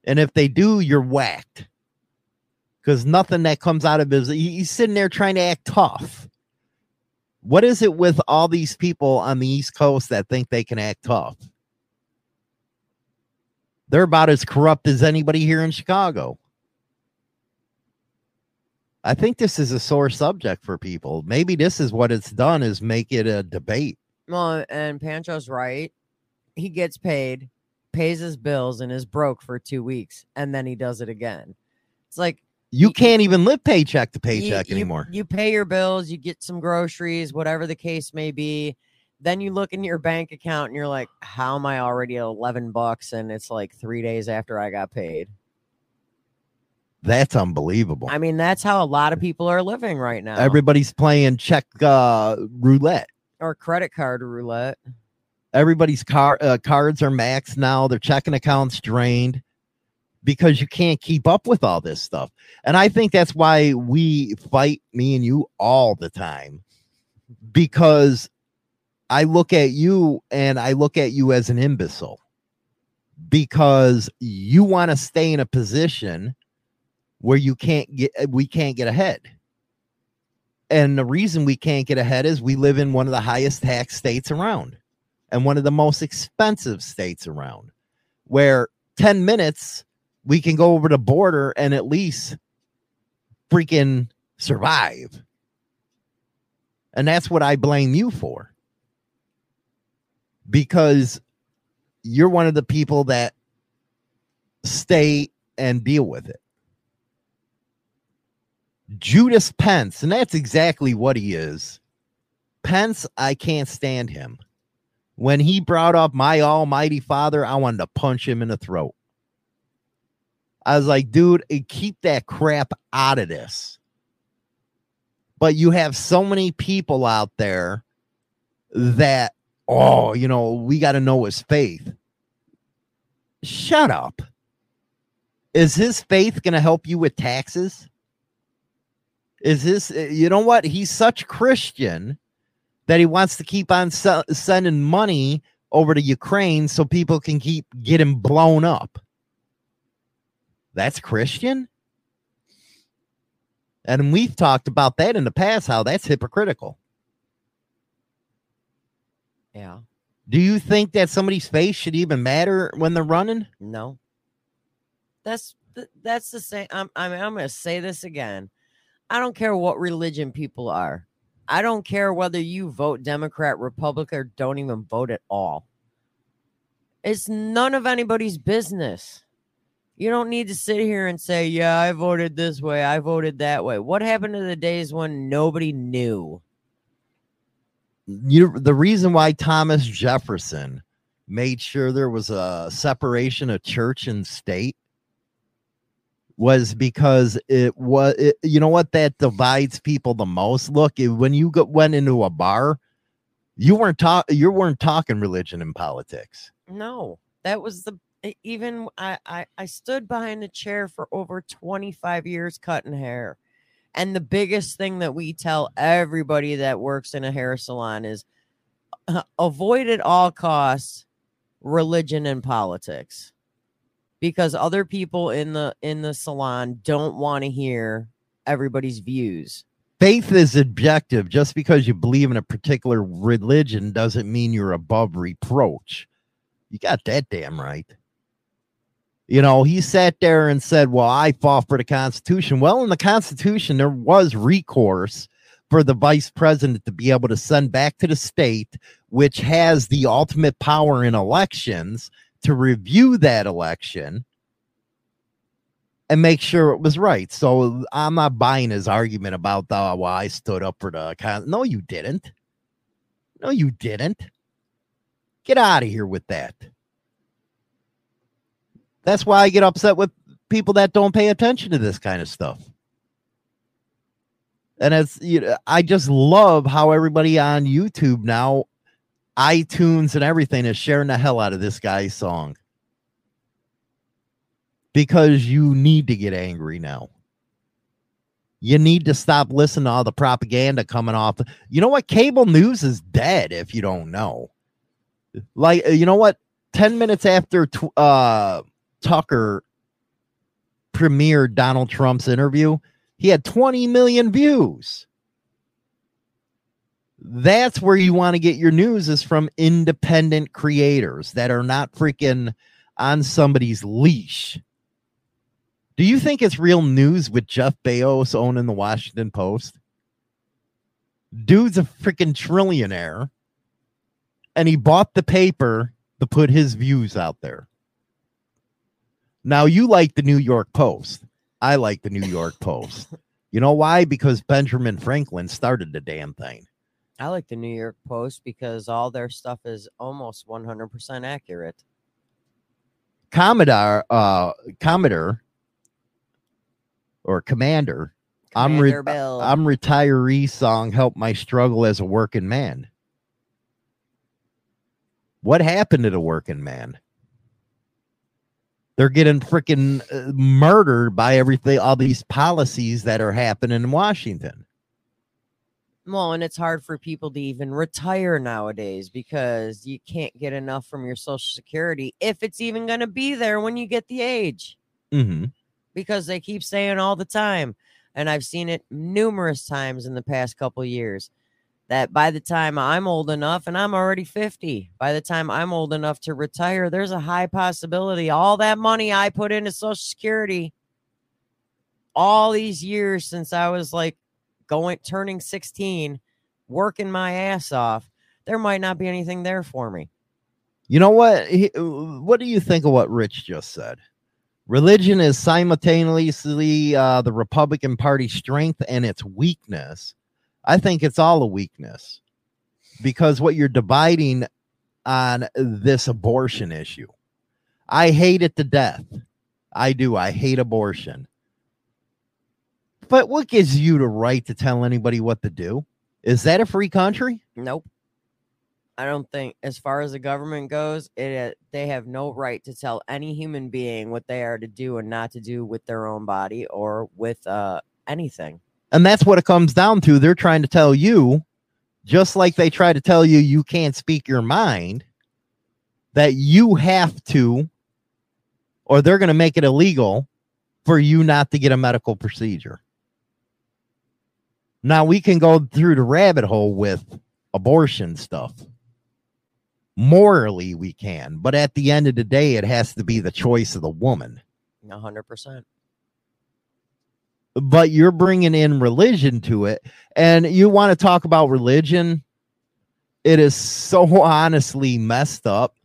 And if they do, you're whacked. Because nothing that comes out of his, he's sitting there trying to act tough. What is it with all these people on the East Coast that think they can act tough? They're about as corrupt as anybody here in Chicago. I think this is a sore subject for people. Maybe this is what it's done is make it a debate. Well, and Pancho's right. He gets paid, pays his bills, and is broke for two weeks, and then he does it again. It's like You can't even live paycheck to paycheck you- anymore. You pay your bills, you get some groceries, whatever the case may be. Then you look in your bank account and you're like, how am I already at 11 bucks? And it's like three days after I got paid. That's unbelievable. I mean, that's how a lot of people are living right now. Everybody's playing check uh, roulette. or credit card roulette. Everybody's car uh, cards are maxed now. Their checking accounts drained because you can't keep up with all this stuff. And I think that's why we fight me and you all the time because I look at you and I look at you as an imbecile because you want to stay in a position where you can't get we can't get ahead. And the reason we can't get ahead is we live in one of the highest tax states around and one of the most expensive states around where 10 minutes we can go over the border and at least freaking survive. And that's what I blame you for. Because you're one of the people that stay and deal with it. Judas Pence, and that's exactly what he is. Pence, I can't stand him. When he brought up my almighty father, I wanted to punch him in the throat. I was like, dude, eh, keep that crap out of this. But you have so many people out there that, oh, you know, we got to know his faith. Shut up. Is his faith going to help you with taxes? Is this, eh, you know what? He's such Christian that he wants to keep on se- sending money over to Ukraine so people can keep getting blown up. That's Christian? And we've talked about that in the past, how that's hypocritical. Yeah. Do you think that somebody's face should even matter when they're running? No. That's that's the same. I'm I mean, I'm going to say this again. I don't care what religion people are. I don't care whether you vote Democrat, Republican, or don't even vote at all. It's none of anybody's business. You don't need to sit here and say, "Yeah, I voted this way, I voted that way." What happened to the days when nobody knew? You the reason why Thomas Jefferson made sure there was a separation of church and state was because it was it, you know what that divides people the most look it, when you go, went into a bar you weren't you weren't talking religion and politics No, that was the even I, I I stood behind a chair for over 25 years cutting hair. And the biggest thing that we tell everybody that works in a hair salon is uh, avoid at all costs religion and politics. Because other people in the in the salon don't want to hear everybody's views. faith is objective. Just because you believe in a particular religion doesn't mean you're above reproach. You got that damn right. You know he sat there and said well i fought for the constitution. Well in the constitution there was recourse for the vice president to be able to send back to the state which has the ultimate power in elections to review that election and make sure it was right. So I'm not buying his argument about the oh, well, I stood up for the con. No, you didn't. No, you didn't. Get out of here with that. That's why I get upset with people that don't pay attention to this kind of stuff. And it's you know, I just love how everybody on YouTube now, iTunes and everything is sharing the hell out of this guy's song because you need to get angry now. You need to stop listening to all the propaganda coming off. You know what? Cable news is dead if you don't know. Like, you know what? 10 minutes after uh, Tucker premiered Donald Trump's interview, he had 20 million views. That's where you want to get your news is from independent creators that are not freaking on somebody's leash. Do you think it's real news with Jeff Bezos owning the Washington Post? Dude's a freaking trillionaire and he bought the paper to put his views out there. Now, you like the New York Post. I like the New York Post. You know why? Because Benjamin Franklin started the damn thing. I like the New York Post because all their stuff is almost 100% accurate. Commodore, uh, Commodore, or Commander, I'm re- Bill. I'm retiree song help my struggle as a working man. What happened to the working man? They're getting freaking uh, murdered by everything, all these policies that are happening in Washington. Well, and it's hard for people to even retire nowadays because you can't get enough from your social security if it's even going to be there when you get the age Mm-hmm. because they keep saying all the time and I've seen it numerous times in the past couple years that by the time I'm old enough and I'm already 50, by the time I'm old enough to retire, there's a high possibility all that money I put into social security all these years since I was like going turning 16, working my ass off, there might not be anything there for me. You know what? He- what do you think of what Rich just said? Religion is simultaneously uh, the Republican Party's strength and its weakness. I think it's all a weakness because what you're dividing on this abortion issue. I hate it to death. I do. I hate abortion. But what gives you the right to tell anybody what to do? Is that a free country? Nope. I don't think, as far as the government goes, it uh, they have no right to tell any human being what they are to do and not to do with their own body or with uh, anything. And that's what it comes down to. They're trying to tell you, just like they try to tell you you can't speak your mind, that you have to, or they're going to make it illegal for you not to get a medical procedure. Now we can go through the rabbit hole with abortion stuff. Morally, we can, but at the end of the day, it has to be the choice of the woman. Hundred percent. but you're bringing in religion to it and you want to talk about religion it is so honestly messed up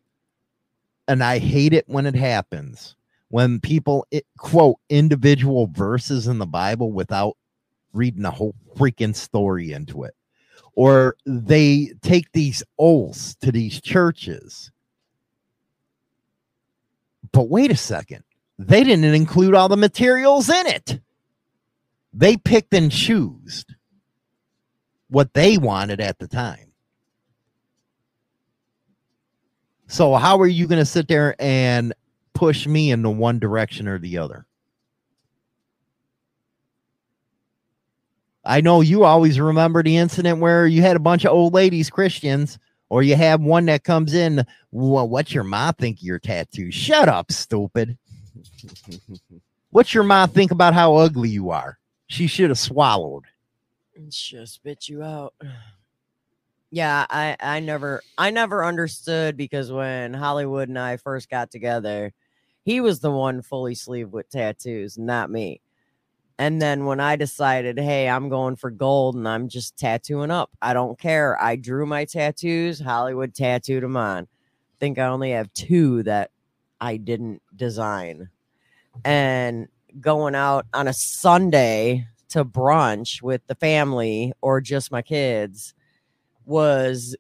and i hate it when it happens when people i- quote individual verses in the bible without reading the whole freaking story into it or they take these oaths to these churches but wait a second they didn't include all the materials in it they picked and chose what they wanted at the time. So how are you going to sit there and push me into one direction or the other? I know you always remember the incident where you had a bunch of old ladies, Christians, or you have one that comes in. Well, what's your mom think of your tattoo? Shut up, stupid. What's your mom think about how ugly you are? She should have swallowed. Just spit you out. Yeah, I I never I never understood because when Hollywood and I first got together, he was the one fully sleeved with tattoos, not me. And then when I decided, hey, I'm going for gold and I'm just tattooing up, I don't care. I drew my tattoos, Hollywood tattooed them on. I think I only have two that I didn't design. And going out on a Sunday to brunch with the family or just my kids was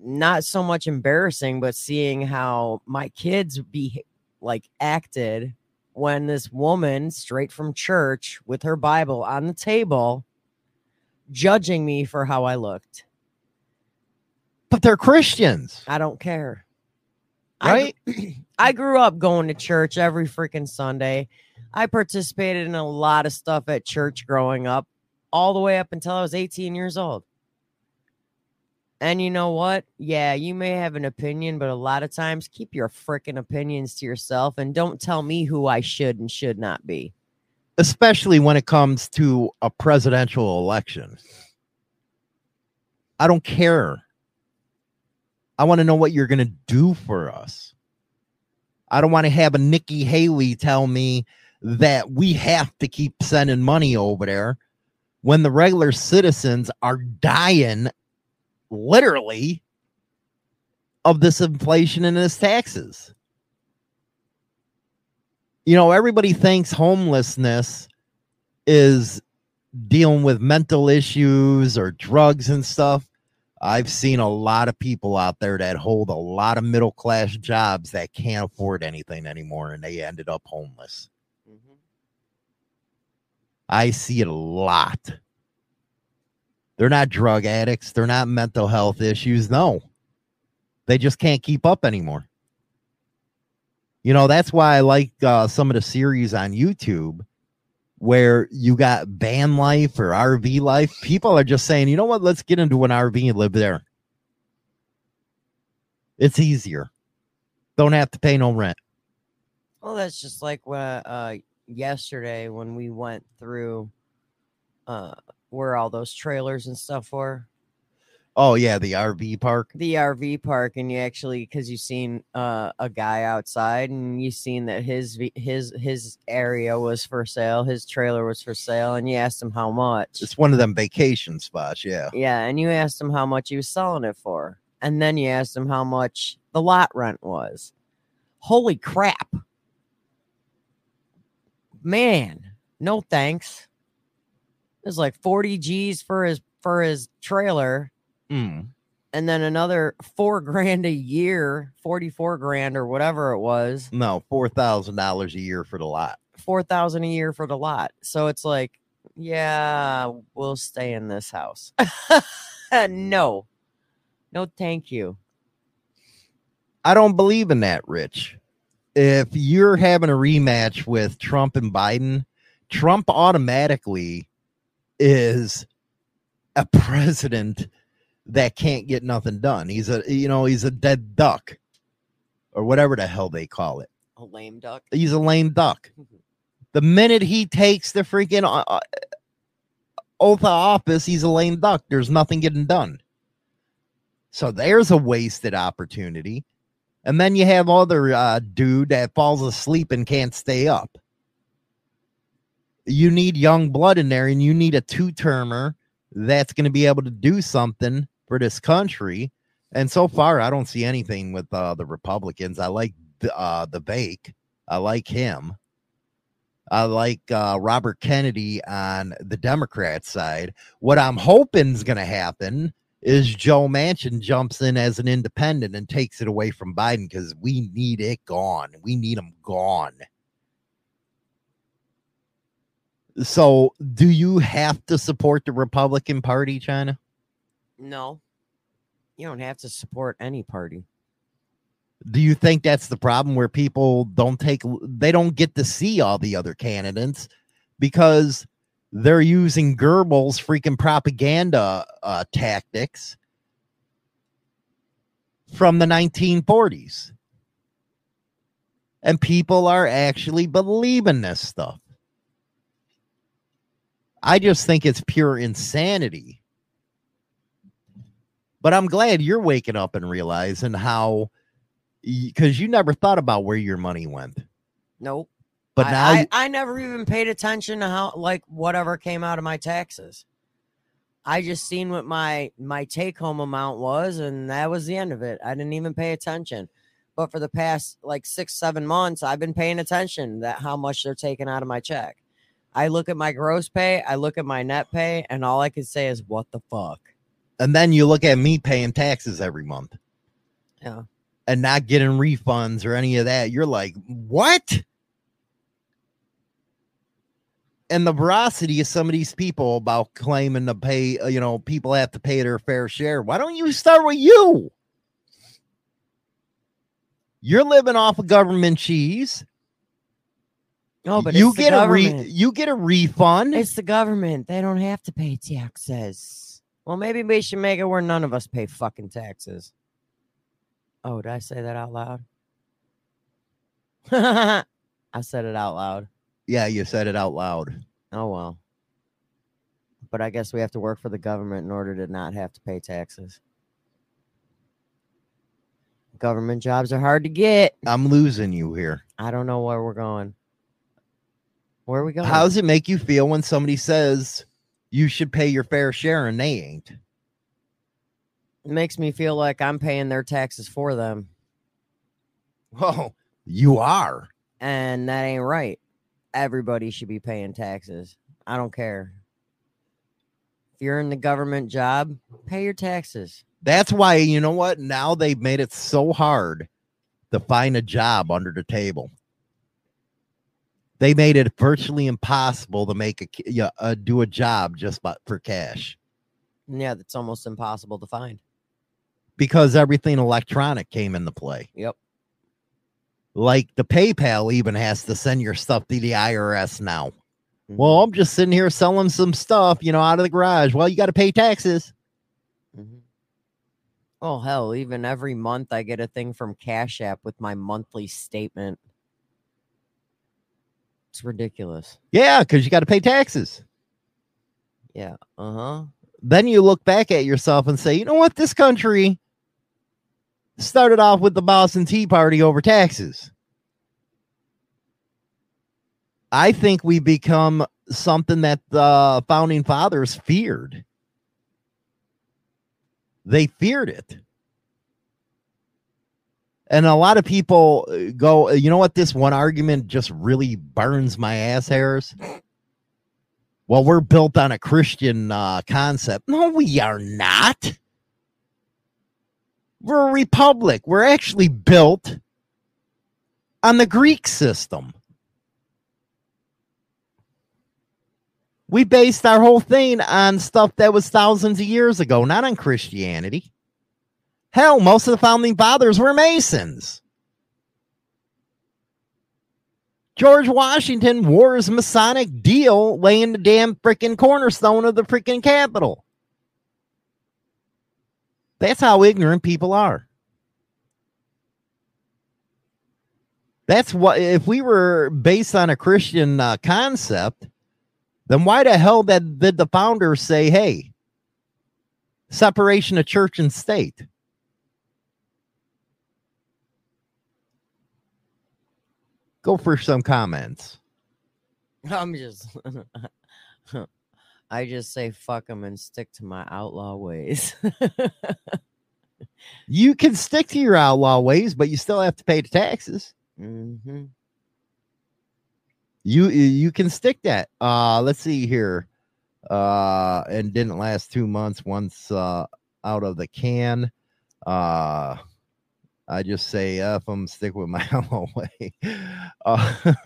not so much embarrassing, but seeing how my kids be like acted when this woman straight from church with her Bible on the table judging me for how I looked. But they're Christians, I don't care. I right? I grew up going to church every freaking Sunday. I participated in a lot of stuff at church growing up, all the way up until I was 18 years old. And you know what? Yeah, you may have an opinion, but a lot of times keep your freaking opinions to yourself and don't tell me who I should and should not be. Especially when it comes to a presidential election. I don't care. I want to know what you're going to do for us. I don't want to have a Nikki Haley tell me that we have to keep sending money over there when the regular citizens are dying literally of this inflation and this taxes. You know, everybody thinks homelessness is dealing with mental issues or drugs and stuff. I've seen a lot of people out there that hold a lot of middle class jobs that can't afford anything anymore and they ended up homeless. Mhm. I see it a lot. They're not drug addicts, they're not mental health issues. No, they just can't keep up anymore. You know, that's why I like uh, some of the series on YouTube where you got van life or RV life. People are just saying, you know what, let's get into an RV and live there. It's easier. Don't have to pay no rent. Well, that's just like when uh yesterday when we went through uh where all those trailers and stuff were. Oh, yeah, the RV park. The RV park and you actually cuz you seen uh a guy outside and you seen that his his his area was for sale, his trailer was for sale and you asked him how much. It's one of them vacation spots. Yeah. Yeah, and you asked him how much he was selling it for. And then you asked him how much the lot rent was. Holy crap. Man, no thanks. It's like 40 G's for his for his trailer Mm. and then another 4 grand a year, 44 grand or whatever it was, No, $4,000 a year for the lot. 4,000 a year for the lot. So it's like, yeah, we'll stay in this house. no. No, thank you. I don't believe in that, Rich. If you're having a rematch with Trump and Biden, Trump automatically is a president that can't get nothing done. He's a you know, he's a dead duck or whatever the hell they call it. A lame duck. He's a lame duck. The minute he takes the freaking uh, uh, oath of office, he's a lame duck. There's nothing getting done. So there's a wasted opportunity. And then you have other uh, dude that falls asleep and can't stay up. You need young blood in there, and you need a two termer that's going to be able to do something for this country. And so far, I don't see anything with uh, the Republicans. I like the, uh, Vivek. I like him. I like uh, Robert Kennedy on the Democrat side. What I'm hoping is going to happen is Joe Manchin jumps in as an independent and takes it away from Biden because we need it gone. We need him gone. So, do you have to support the Republican Party, China? No. You don't have to support any party. Do you think that's the problem where people don't take they don't get to see all the other candidates because they're using Goebbels freaking propaganda uh, tactics from the 1940s. And people are actually believing this stuff. I just think it's pure insanity. But I'm glad you're waking up and realizing how because you never thought about where your money went. Nope. But I, now I, I never even paid attention to how like whatever came out of my taxes. I just seen what my my take home amount was, and that was the end of it. I didn't even pay attention. But for the past like six, seven months, I've been paying attention that how much they're taking out of my check. I look at my gross pay, I look at my net pay, and all I can say is, "What the fuck?" and then you look at me paying taxes every month Yeah. and not getting refunds or any of that. You're like, what? And the veracity of some of these people about claiming to pay, uh, you know, people have to pay their fair share. Why don't you start with you? You're living off of government cheese. Oh, but you it's the get a re- you get a refund. It's the government. They don't have to pay taxes. Well, maybe we should make it where none of us pay fucking taxes. Oh, did I say that out loud? I said it out loud. yeah, you said it out loud. Oh, well. But I guess we have to work for the government in order to not have to pay taxes. Government jobs are hard to get. I'm losing you here. I don't know where we're going. Where are we going? How does it make you feel when somebody says you should pay your fair share and they ain't? it makes me feel like I'm paying their taxes for them. Well, you are. And that ain't right. Everybody should be paying taxes. I don't care. If you're in the government job, pay your taxes. That's why you know what? Now they've made it so hard to find a job under the table. They made it virtually impossible to make a ki- yeah, uh, do a job just but for cash Yeah, that's almost impossible to find. because everything electronic came into play. Yep. Like the PayPal even has to send your stuff to the IRS now. Mm-hmm. Well, I'm just sitting here selling some stuff, you know, out of the garage. Well, you got to pay taxes. Mhm. Oh hell, even every month I get a thing from Cash App with my monthly statement. It's ridiculous. Yeah, because you got to pay taxes. Yeah. Uh-huh. then you look back at yourself and say, you know what, this country started off with the Boston Tea Party over taxes. I think we become something that the founding fathers feared. They feared it. And a lot of people uh, go, you know what, this one argument just really burns my ass hairs well, we're built on a Christian uh, concept. No, we are not. We're a republic. We're actually built on the Greek system. We based our whole thing on stuff that was thousands of years ago, not on Christianity. Hell, most of the founding fathers were Masons. George Washington wore his Masonic deal laying the damn freaking cornerstone of the freaking Capitol. That's how ignorant people are. That's what, if we were based on a Christian uh, concept, then why the hell did, did the founders say, hey, separation of church and state? Go for some comments. I'm just I just say fuck them and stick to my outlaw ways. You can stick to your outlaw ways, but you still have to pay the taxes. hmm You you can stick that. Uh let's see here. Uh and didn't last two months once uh out of the can. Uh I just say F them, stick with my own way. Uh,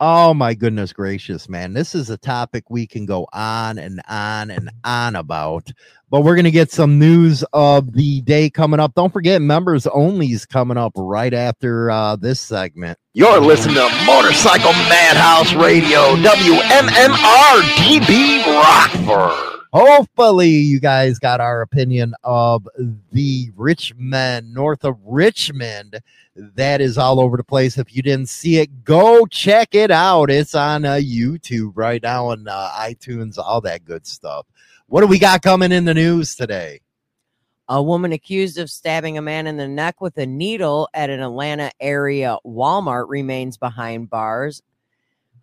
oh my goodness gracious, man. This is a topic we can go on and on and on about. But we're gonna get some news of the day coming up. Don't forget, members only is coming up right after uh, this segment. You're listening to Motorcycle Madhouse Radio, WMMR DB Rockford. Hopefully, you guys got our opinion of the Rich Men, north of Richmond. That is all over the place. If you didn't see it, go check it out. It's on uh, YouTube right now and uh, iTunes, all that good stuff. What do we got coming in the news today? A woman accused of stabbing a man in the neck with a needle at an Atlanta area Walmart remains behind bars.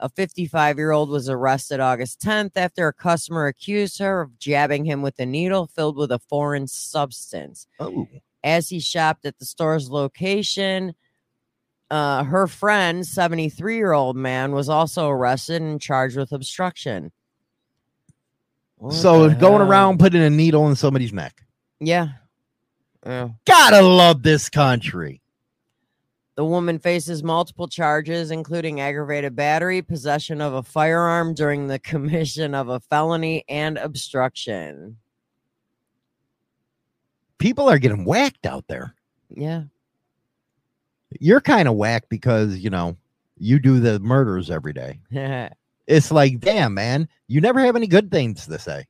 A 55 year old was arrested August 10th after a customer accused her of jabbing him with a needle filled with a foreign substance. Oh, As he shopped at the store's location, uh, her friend, 73 year old man, was also arrested and charged with obstruction. What so going hell? around putting a needle in somebody's neck. Yeah. Yeah. Gotta love this country. The woman faces multiple charges, including aggravated battery, possession of a firearm during the commission of a felony, and obstruction. People are getting whacked out there. Yeah. You're kind of whacked because, you know, you do the murders every day. It's like, damn, man, you never have any good things to say.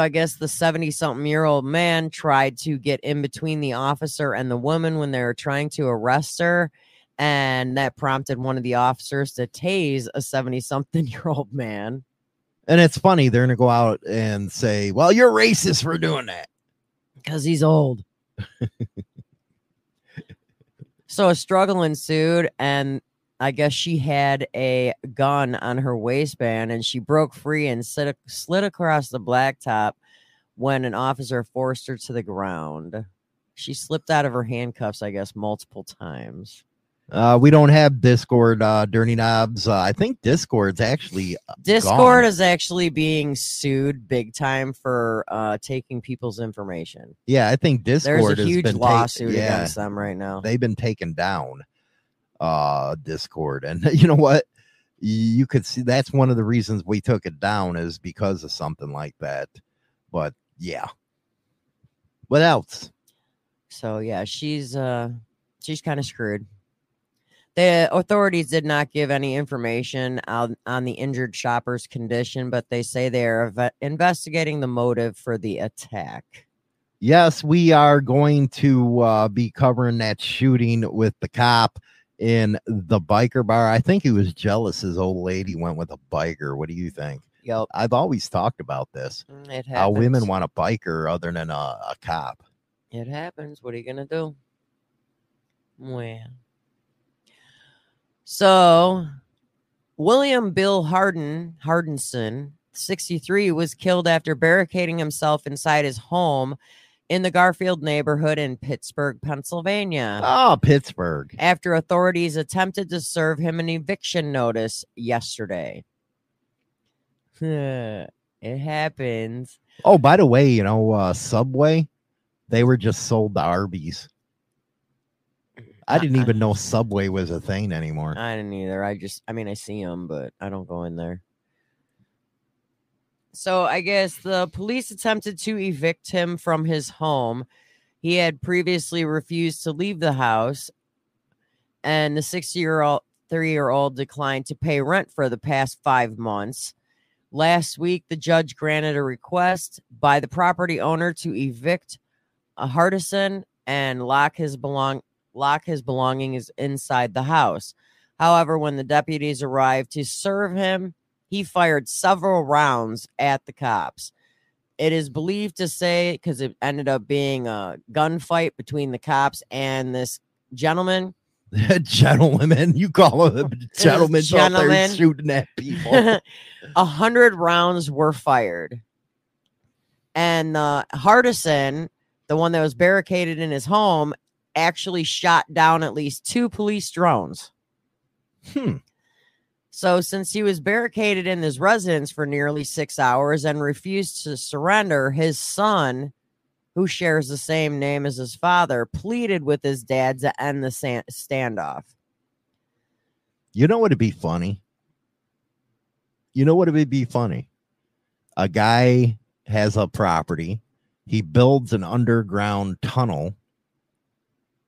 I guess the 70 something year old man tried to get in between the officer and the woman when they were trying to arrest her. And that prompted one of the officers to tase a 70 something year old man. And it's funny, they're going to go out and say, well, you're racist for doing that. because he's old. So a struggle ensued, and I guess she had a gun on her waistband, and she broke free and slid, slid across the blacktop when an officer forced her to the ground. She slipped out of her handcuffs, I guess, multiple times. Uh, we don't have Discord, uh, Dirty Knobs. Uh, I think Discord's actually uh, Discord gone. is actually being sued big time for uh, taking people's information. Yeah, I think Discord There's a huge been ta- lawsuit yeah, against them right now. They've been taken down. Uh, Discord, and you know what? You could see that's one of the reasons we took it down is because of something like that. But yeah, what else? So yeah, she's uh she's kind of screwed. The authorities did not give any information on, on the injured shopper's condition, but they say they are eve- investigating the motive for the attack. Yes, we are going to uh, be covering that shooting with the cop in the biker bar. I think he was jealous his old lady went with a biker. What do you think? Yep, I've always talked about this. mm, it happens. How women want a biker other than a, a cop. It happens. What are you gonna do? Well, so William Bill Harden Hardenson, 63, was killed after barricading himself inside his home in the Garfield neighborhood in Pittsburgh, Pennsylvania. Oh, Pittsburgh. After authorities attempted to serve him an eviction notice yesterday. it happens. Oh, by the way, you know, uh, Subway, they were just sold to Arby's. I didn't even know Subway was a thing anymore. I didn't either. I just, I mean, I see them, but I don't go in there. So I guess the police attempted to evict him from his home. He had previously refused to leave the house, and the 60 year old, three year old declined to pay rent for the past five months. Last week, the judge granted a request by the property owner to evict a Hardison and lock his belong lock his belongings inside the house. However, when the deputies arrived to serve him, he fired several rounds at the cops. It is believed to say because it ended up being a gunfight between the cops and this gentleman. gentleman, you call out there gentleman. shooting at people. A hundred rounds were fired, and uh, Hardison, the one that was barricaded in his home, actually shot down at least two police drones. Hmm. So, since he was barricaded in his residence for nearly six hours and refused to surrender, his son, who shares the same name as his father, pleaded with his dad to end the standoff. You know what would be funny? You know what would be funny? A guy has a property, he builds an underground tunnel,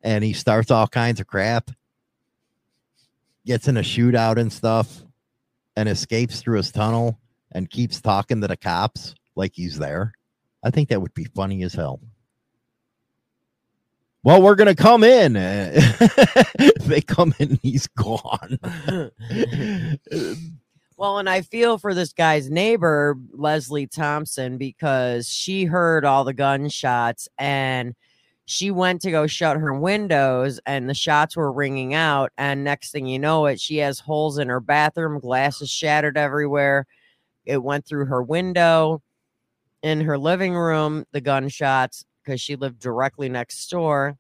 and he starts all kinds of crap, gets in a shootout and stuff, and escapes through his tunnel and keeps talking to the cops like he's there. I think that would be funny as hell. Well, we're gonna come in. they come in, he's gone. Well, and I feel for this guy's neighbor, Leslie Thompson, because she heard all the gunshots and she went to go shut her windows and the shots were ringing out. And next thing you know it, she has holes in her bathroom, glasses shattered everywhere. It went through her window in her living room, the gunshots, because she lived directly next door.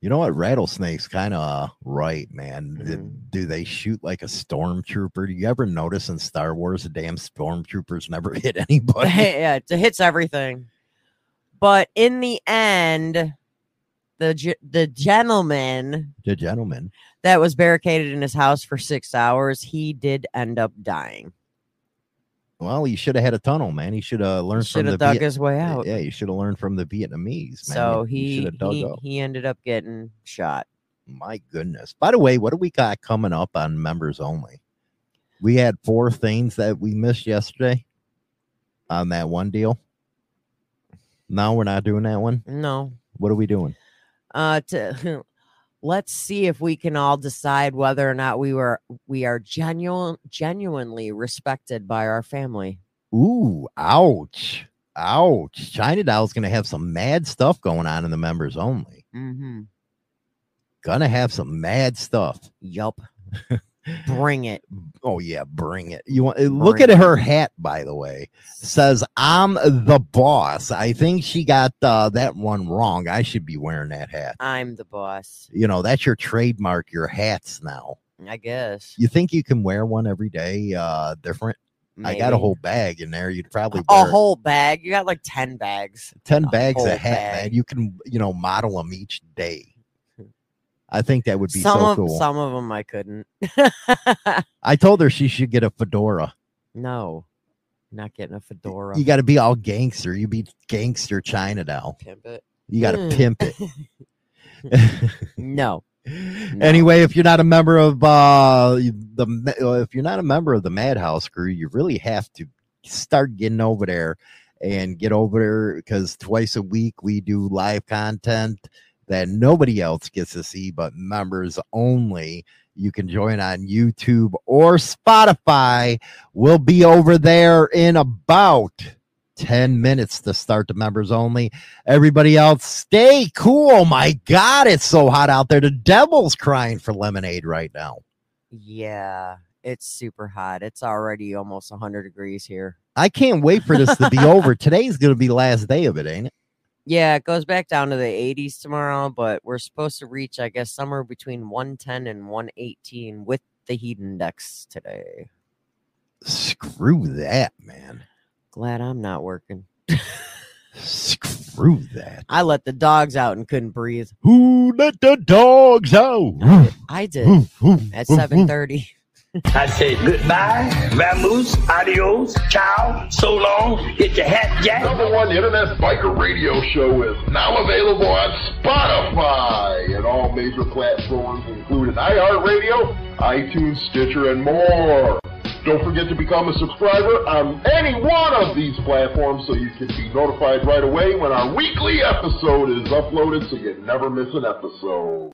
You know what? Rattlesnake's kind of right, man. Mhm. Do they shoot like a stormtrooper? Do you ever notice in Star Wars the damn stormtroopers never hit anybody? yeah, it hits everything. But in the end, the the gentleman the gentleman. that was barricaded in his house for six hours, he did end up dying. Well, he should have had a tunnel, man. He should have learned from Should the have dug Viet- his way out. Yeah, you should have learned from the Vietnamese, man. so he dug he, up. he ended up getting shot. My goodness. By the way, what do we got coming up on members only? We had four things that we missed yesterday on that one deal. Now we're not doing that one. No, What are we doing? uh, to let's see if we can all decide whether or not we were we are genuine genuinely respected by our family. Ooh, ouch. Ouch. China Doll's going to have some mad stuff going on in the members only. Mm-hmm. Gonna have some mad stuff. Yup. Bring it. Oh yeah, bring it. You want look at her hat, by the way. Says I'm the boss. I think she got uh, that one wrong. I should be wearing that hat. I'm the boss. You know, that's your trademark, your hats now. I guess. You think you can wear one every day, uh, different? I got a whole bag in there. You'd probably a whole bag. You got like ten bags. 10 a bags of hat, bag. man. You can, you know, model them each day. I think that would be some so of cool. some of them I couldn't. I told her she should get a fedora. no, not getting a fedora. You got to be all gangster. You be gangster China doll. pimp it. You got to Mm. pimp it. No. Anyway, if you're not a member of uh the if you're not a member of the Madhouse crew, you really have to start getting over there and get over there because twice a week we do live content that nobody else gets to see but members only. You can join on YouTube or Spotify. We'll be over there in about 10 minutes to start the members only. Everybody else, stay cool. My God, it's so hot out there. The devil's crying for lemonade right now. Yeah, it's super hot. It's already almost 100 degrees here. I can't wait for this to be over. Today's going to be the last day of it, ain't it? Yeah, it goes back down to the 80s tomorrow, but we're supposed to reach, I guess, somewhere between 110 and 118 with the heat index today. Screw that, man. Glad I'm not working. Screw that. I let the dogs out and couldn't breathe. Who let the dogs out? I did at 7:30. I say goodbye, vamoose, adios, ciao, so long, get your hat jack. Number one internet biker radio show is now available on Spotify and all major platforms, including iHeartRadio, iTunes, Stitcher, and more. Don't forget to become a subscriber on any one of these platforms so you can be notified right away when our weekly episode is uploaded so you never miss an episode.